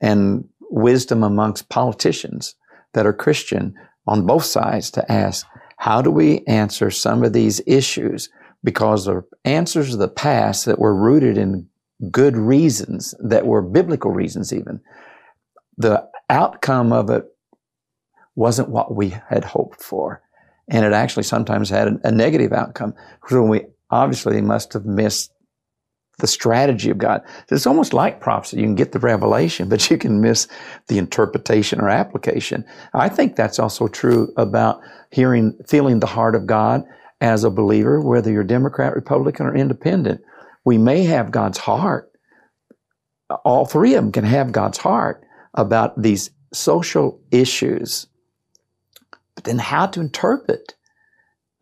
and wisdom amongst politicians that are Christian on both sides to ask how do we answer some of these issues? Because the answers of the past that were rooted in good reasons that were biblical reasons even the outcome of it wasn't what we had hoped for. And it actually sometimes had a, negative outcome. So we obviously must have missed the strategy of God. It's almost like prophecy. You can get the revelation, but you can miss the interpretation or application. I think that's also true about hearing, feeling the heart of God as a believer, whether you're Democrat, Republican, or independent. We may have God's heart. All three of them can have God's heart about these social issues but then how to interpret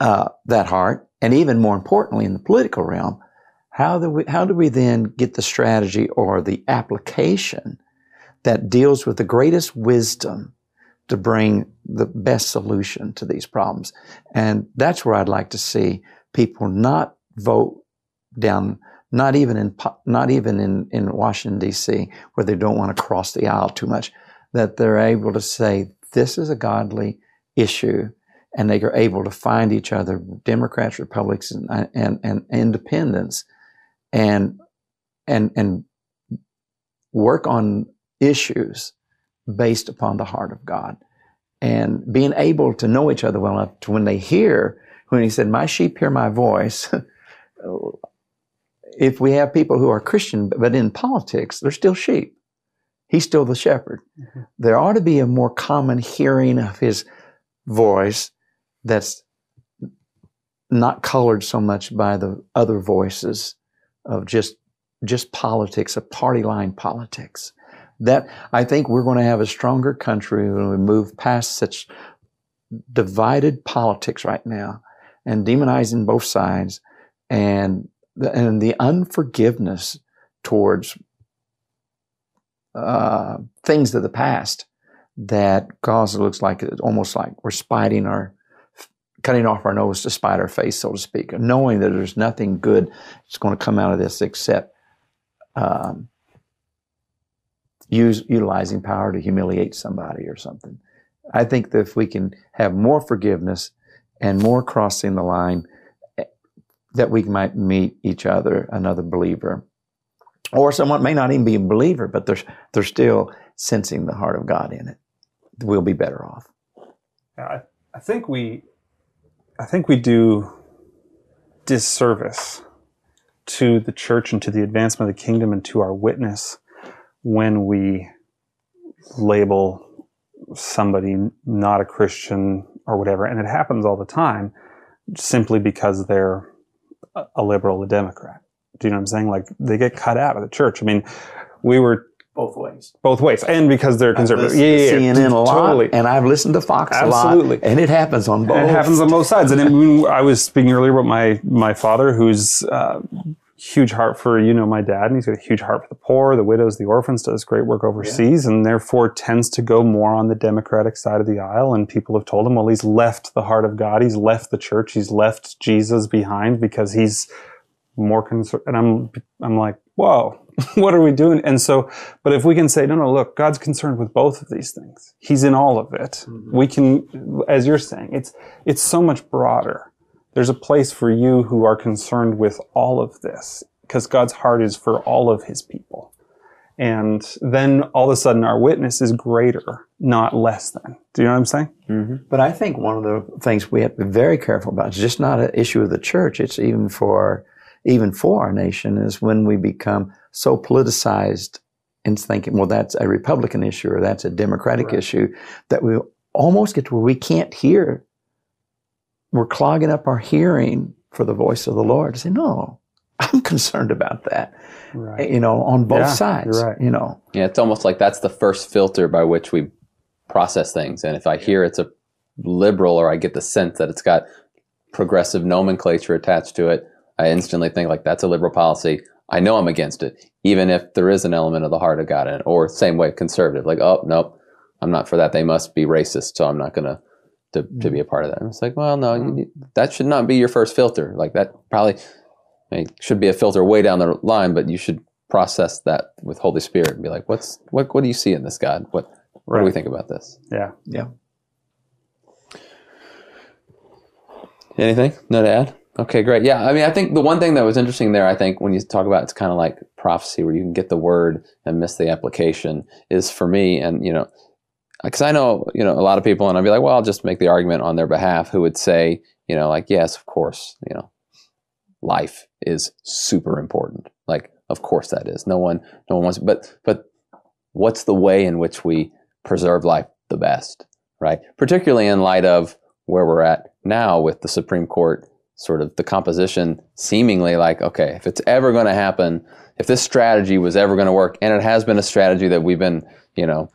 uh, that heart, and even more importantly, in the political realm, how do we how do we then get the strategy or the application that deals with the greatest wisdom to bring the best solution to these problems? And that's where I'd like to see people not vote down not even in not even in, in Washington D.C. where they don't want to cross the aisle too much, that they're able to say this is a godly issue and they are able to find each other, Democrats, Republicans, and, uh, and, and independents, and and and work on issues based upon the heart of God, and being able to know each other well enough to when they hear when He said, "My sheep hear my voice." <laughs> if we have people who are Christian but in politics, they're still sheep. He's still the shepherd. Mm-hmm. There ought to be a more common hearing of His voice that's not colored so much by the other voices of just just politics, of party line politics. That I think we're going to have a stronger country when we move past such divided politics right now and demonizing both sides and and the unforgiveness towards uh, things of the past that cause it looks like it's almost like we're spiting our cutting off our nose to spite our face, so to speak, knowing that there's nothing good that's going to come out of this except um, use utilizing power to humiliate somebody or something. I think that if we can have more forgiveness and more crossing the line, that we might meet each other, another believer, or someone may not even be a believer, but they're they're still sensing the heart of God in it we'll be better off. I, I think we, I think we do disservice to the church and to the advancement of the kingdom and to our witness when we label somebody not a Christian or whatever. And it happens all the time simply because they're a liberal, a Democrat. Do you know what I'm saying? Like they get cut out of the church. I mean, we were both ways. Both ways, and because they're conservative. Yeah, yeah, CNN a lot, totally. and I've listened to Fox Absolutely. a lot, and it happens on both. And it happens on both sides. And then I was speaking earlier about my my father, who's uh, huge heart for you know my dad, and he's got a huge heart for the poor, the widows, the orphans. Does great work overseas, yeah. and therefore tends to go more on the Democratic side of the aisle. And people have told him, well, he's left the heart of God, he's left the church, he's left Jesus behind because he's more concerned. And I'm I'm like, whoa <laughs> what are we doing? And so, but if we can say, no, no, look, God's concerned with both of these things. He's in all of it. Mm-hmm. We can, as you're saying, it's, it's so much broader. There's a place for you who are concerned with all of this because God's heart is for all of his people. And then all of a sudden our witness is greater, not less than. Do you know what I'm saying? Mm-hmm. But I think one of the things we have to be very careful about is just not an issue of the church. It's even for, even for our nation is when we become so politicized in thinking, well, that's a Republican issue or that's a Democratic right. issue that we almost get to where we can't hear. We're clogging up our hearing for the voice of the Lord to say, no, I'm <laughs> concerned about that. Right. You know, on both yeah, sides. Right. You know. Yeah, it's almost like that's the first filter by which we process things. And if I hear it's a liberal or I get the sense that it's got progressive nomenclature attached to it, I instantly think like that's a liberal policy. I know I'm against it, even if there is an element of the heart of God in it. Or same way, conservative, like, oh, nope, I'm not for that. They must be racist, so I'm not going to to to be a part of that. And it's like, well, no, you mm. that should not be your first filter. Like that probably I mean, should be a filter way down the line, but you should process that with Holy Spirit and be like, what's what what do you see in this God? What what do we think about this? Yeah. Yeah. Anything? No to add? Okay, great. Yeah, I mean, I think the one thing that was interesting there, I think, when you talk about it's kind of like prophecy, where you can get the word and miss the application, is for me, and you know, because I know, you know, a lot of people, and I'd be like, well, I'll just make the argument on their behalf, who would say, you know, like, yes, of course, you know, life is super important. Like, of course that is. No one, no one wants, but, but what's the way in which we preserve life the best, right? Particularly in light of where we're at now with the Supreme Court sort of the composition seemingly like, okay, if it's ever going to happen, if this strategy was ever going to work, and it has been a strategy that we've been, you know,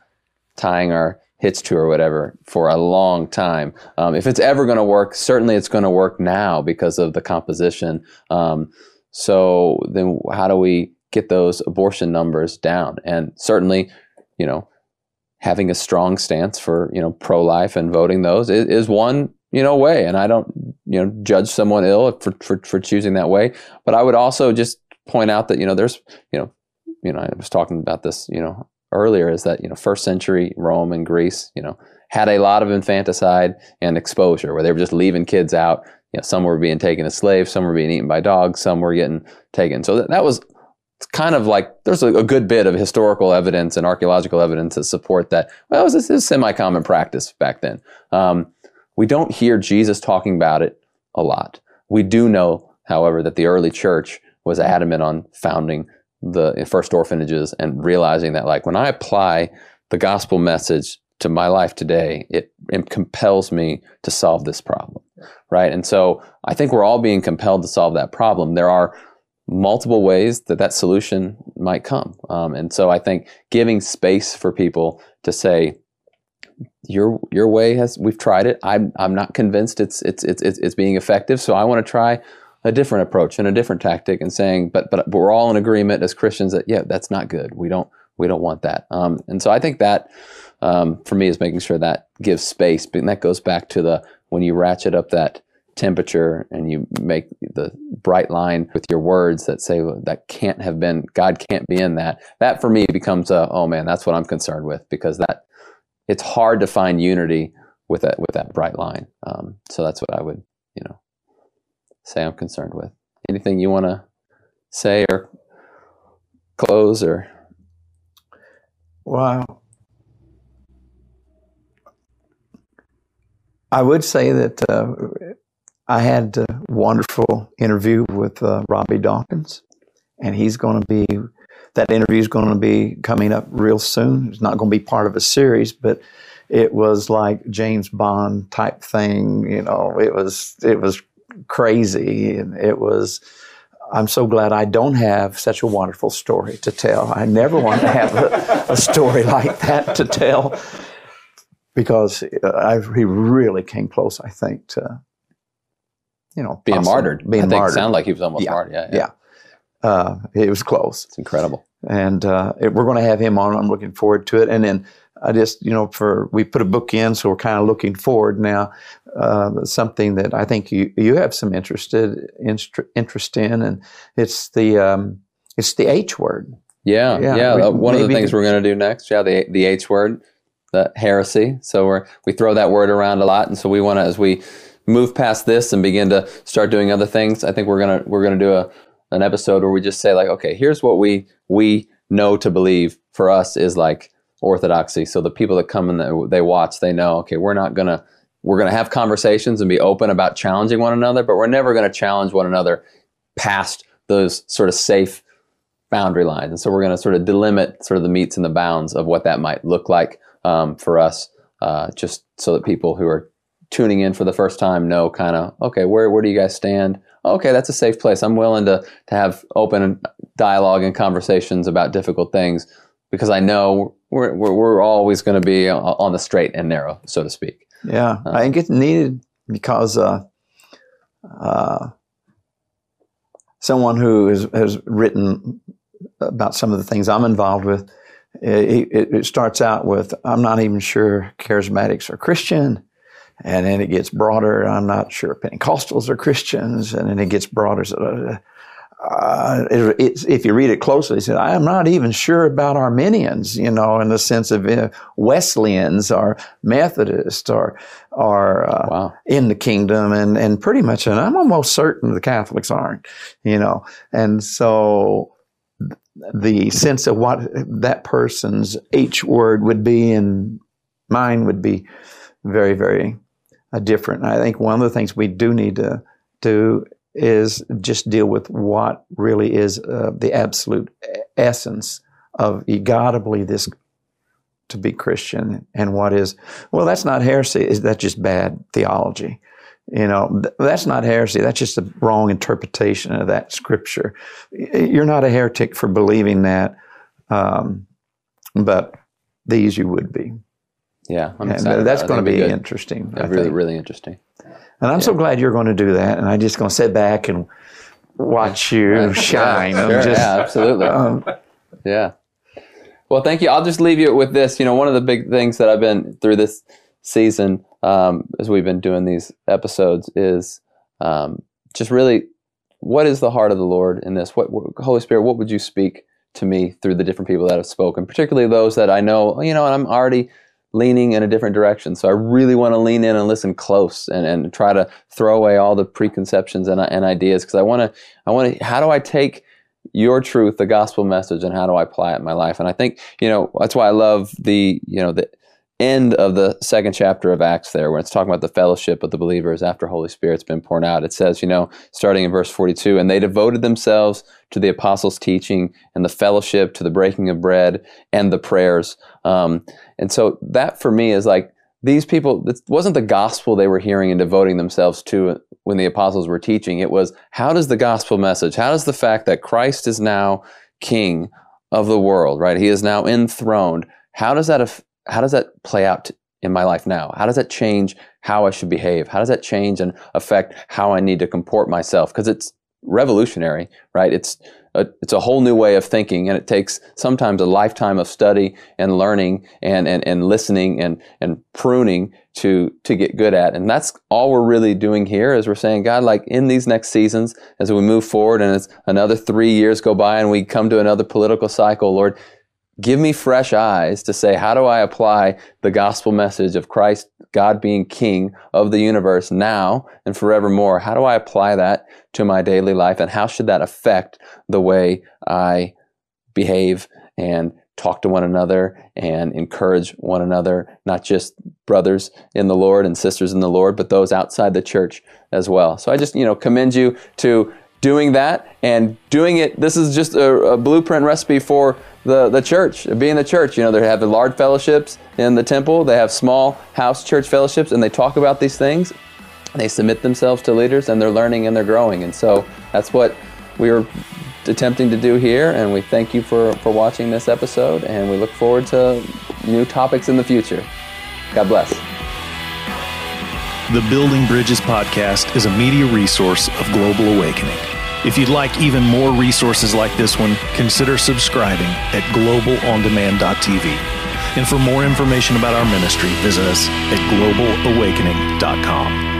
tying our hits to or whatever for a long time. Um, if it's ever going to work, certainly it's going to work now because of the composition. Um, so then, how do we get those abortion numbers down? And certainly, you know, having a strong stance for you know pro-life and voting those is, is one you know way and i don't you know judge someone ill for, for for choosing that way but i would also just point out that you know there's you know you know i was talking about this you know earlier is that you know first century rome and greece you know had a lot of infanticide and exposure where they were just leaving kids out you know some were being taken as slaves some were being eaten by dogs some were getting taken so that, that was kind of like there's a, a, good bit of historical evidence and archaeological evidence to support that. Well, this is semi-common practice back then. Um, we don't hear Jesus talking about it a lot. We do know, however, that the early church was adamant on founding the first orphanages and realizing that, like, when I apply the gospel message to my life today, it, it compels me to solve this problem, right? And so I think we're all being compelled to solve that problem. There are multiple ways that that solution might come. Um, and so I think giving space for people to say, your your way has we've tried it. I'm I'm not convinced it's it's it's it's being effective. So I want to try a different approach and a different tactic and saying, but but, but we're all in agreement as Christians that yeah, that's not good. We don't we don't want that. Um, and so I think that um, for me is making sure that gives space. And that goes back to the when you ratchet up that temperature and you make the bright line with your words that say well, that can't have been god can't be in that that for me becomes a oh man that's what i'm concerned with because that it's hard to find unity with that with that bright line um, so that's what i would you know say i'm concerned with anything you want to say or close or wow I would say that uh, I had a wonderful interview with uh, Robby Dawkins, and he's going to be that interview is going to be coming up real soon. It's not going to be part of a series, but it was like James Bond type thing. You know, it was it was crazy, and it was. I'm so glad I don't have such a wonderful story to tell. I never want to have a, a story like that to tell because uh, I, he really came close, I think, to you know, being possible, martyred. Being I think martyred. It sounded like he was almost yeah. martyred. Yeah, yeah. yeah. Uh, it was close. It's incredible. And uh, it, we're going to have him on. I'm looking forward to it. And then I just, you know, for we put a book in, so we're kind of looking forward now. Uh, something that I think you you have some interested interest in, and it's the um, it's the H word. Yeah, yeah. yeah. Uh, one of the things we're going to do next, yeah, the the H word, the heresy. So we're we throw that word around a lot, and so we want to as we move past this and begin to start doing other things, I think we're gonna we're gonna do a an episode where we just say like, okay, here's what we we know to believe for us is like orthodoxy. So the people that come and they watch, they know, okay, we're not gonna we're gonna have conversations and be open about challenging one another, but we're never gonna challenge one another past those sort of safe boundary lines. And so we're gonna sort of delimit sort of the metes and the bounds of what that might look like um, for us, uh, just so that people who are tuning in for the first time know kind of okay where where do you guys stand okay that's a safe place i'm willing to to have open dialogue and conversations about difficult things because i know we're we're, we're always going to be on the straight and narrow so to speak yeah uh, i think it's needed because uh, uh, someone who has, has written about some of the things i'm involved with it, it, it starts out with, I'm not even sure charismatics are Christian. And then it gets broader. I'm not sure Pentecostals are Christians. And then it gets broader. Uh, it, if you read it closely, it says, I am not even sure about Arminians, you know, in the sense of uh, Wesleyans or Methodists or, or uh, wow. in the kingdom. And, and pretty much, and I'm almost certain the Catholics aren't, you know. And so the sense of what that person's H word would be and mine would be very, very uh, different. And I think one of the things we do need to do is just deal with what really is uh, the absolute essence of you got to believe this to be Christian, and what is well, that's not heresy. Is that just bad theology? You know, th- that's not heresy. That's just a wrong interpretation of that scripture. You're not a heretic for believing that, um, but these you would be. Yeah, I'm excited. that's going to be, be interesting. Yeah, really, really interesting. And I'm yeah. so glad you're going to do that. And I'm just going to sit back and watch you <laughs> shine. Sure, just, yeah, absolutely. Um, yeah. Well, thank you. I'll just leave you with this. You know, one of the big things that I've been through this season um, as we've been doing these episodes is um, just really what is the heart of the Lord in this? What Holy Spirit, what would you speak to me through the different people that have spoken, particularly those that I know, you know, and I'm already leaning in a different direction. So I really want to lean in and listen close and, and try to throw away all the preconceptions and, and ideas because I want to, I want to, how do I take your truth, the gospel message, and how do I apply it in my life? And I think, you know, that's why I love the, you know, the, end of the second chapter of Acts there, when it's talking about the fellowship of the believers after Holy Spirit's been poured out. It says, you know, starting in verse 42, and they devoted themselves to the apostles' teaching and the fellowship, to the breaking of bread and the prayers. Um, and so that for me is like, these people, it wasn't the gospel they were hearing and devoting themselves to when the apostles were teaching. It was, how does the gospel message, how does the fact that Christ is now king of the world, right? He is now enthroned. How does that how does that play out in my life now? How does that change how I should behave? How does that change and affect how I need to comport myself? Because it's revolutionary, right? It's a, it's a whole new way of thinking, and it takes sometimes a lifetime of study and learning and, and, and listening and, and pruning to to get good at. And that's all we're really doing here is we're saying, God, like in these next seasons, as we move forward and as another three years go by and we come to another political cycle, Lord, give me fresh eyes to say, how do I apply the gospel message of Christ, God being King of the universe now and forevermore? How do I apply that to my daily life? And how should that affect the way I behave and talk to one another and encourage one another, not just brothers in the Lord and sisters in the Lord, but those outside the church as well. So I just, you know, commend you to doing that and doing it. This is just a, a blueprint recipe for the, the church, being the church. You know, they have the large fellowships in the temple, they have small house church fellowships, and they talk about these things. They submit themselves to leaders and they're learning and they're growing. And so that's what we are attempting to do here. And we thank you for, for watching this episode and we look forward to new topics in the future. God bless. The Building Bridges podcast is a media resource of Global Awakening. If you'd like even more resources like this one, consider subscribing at globalondemand.tv. And for more information about our ministry, visit us at globalawakening.com.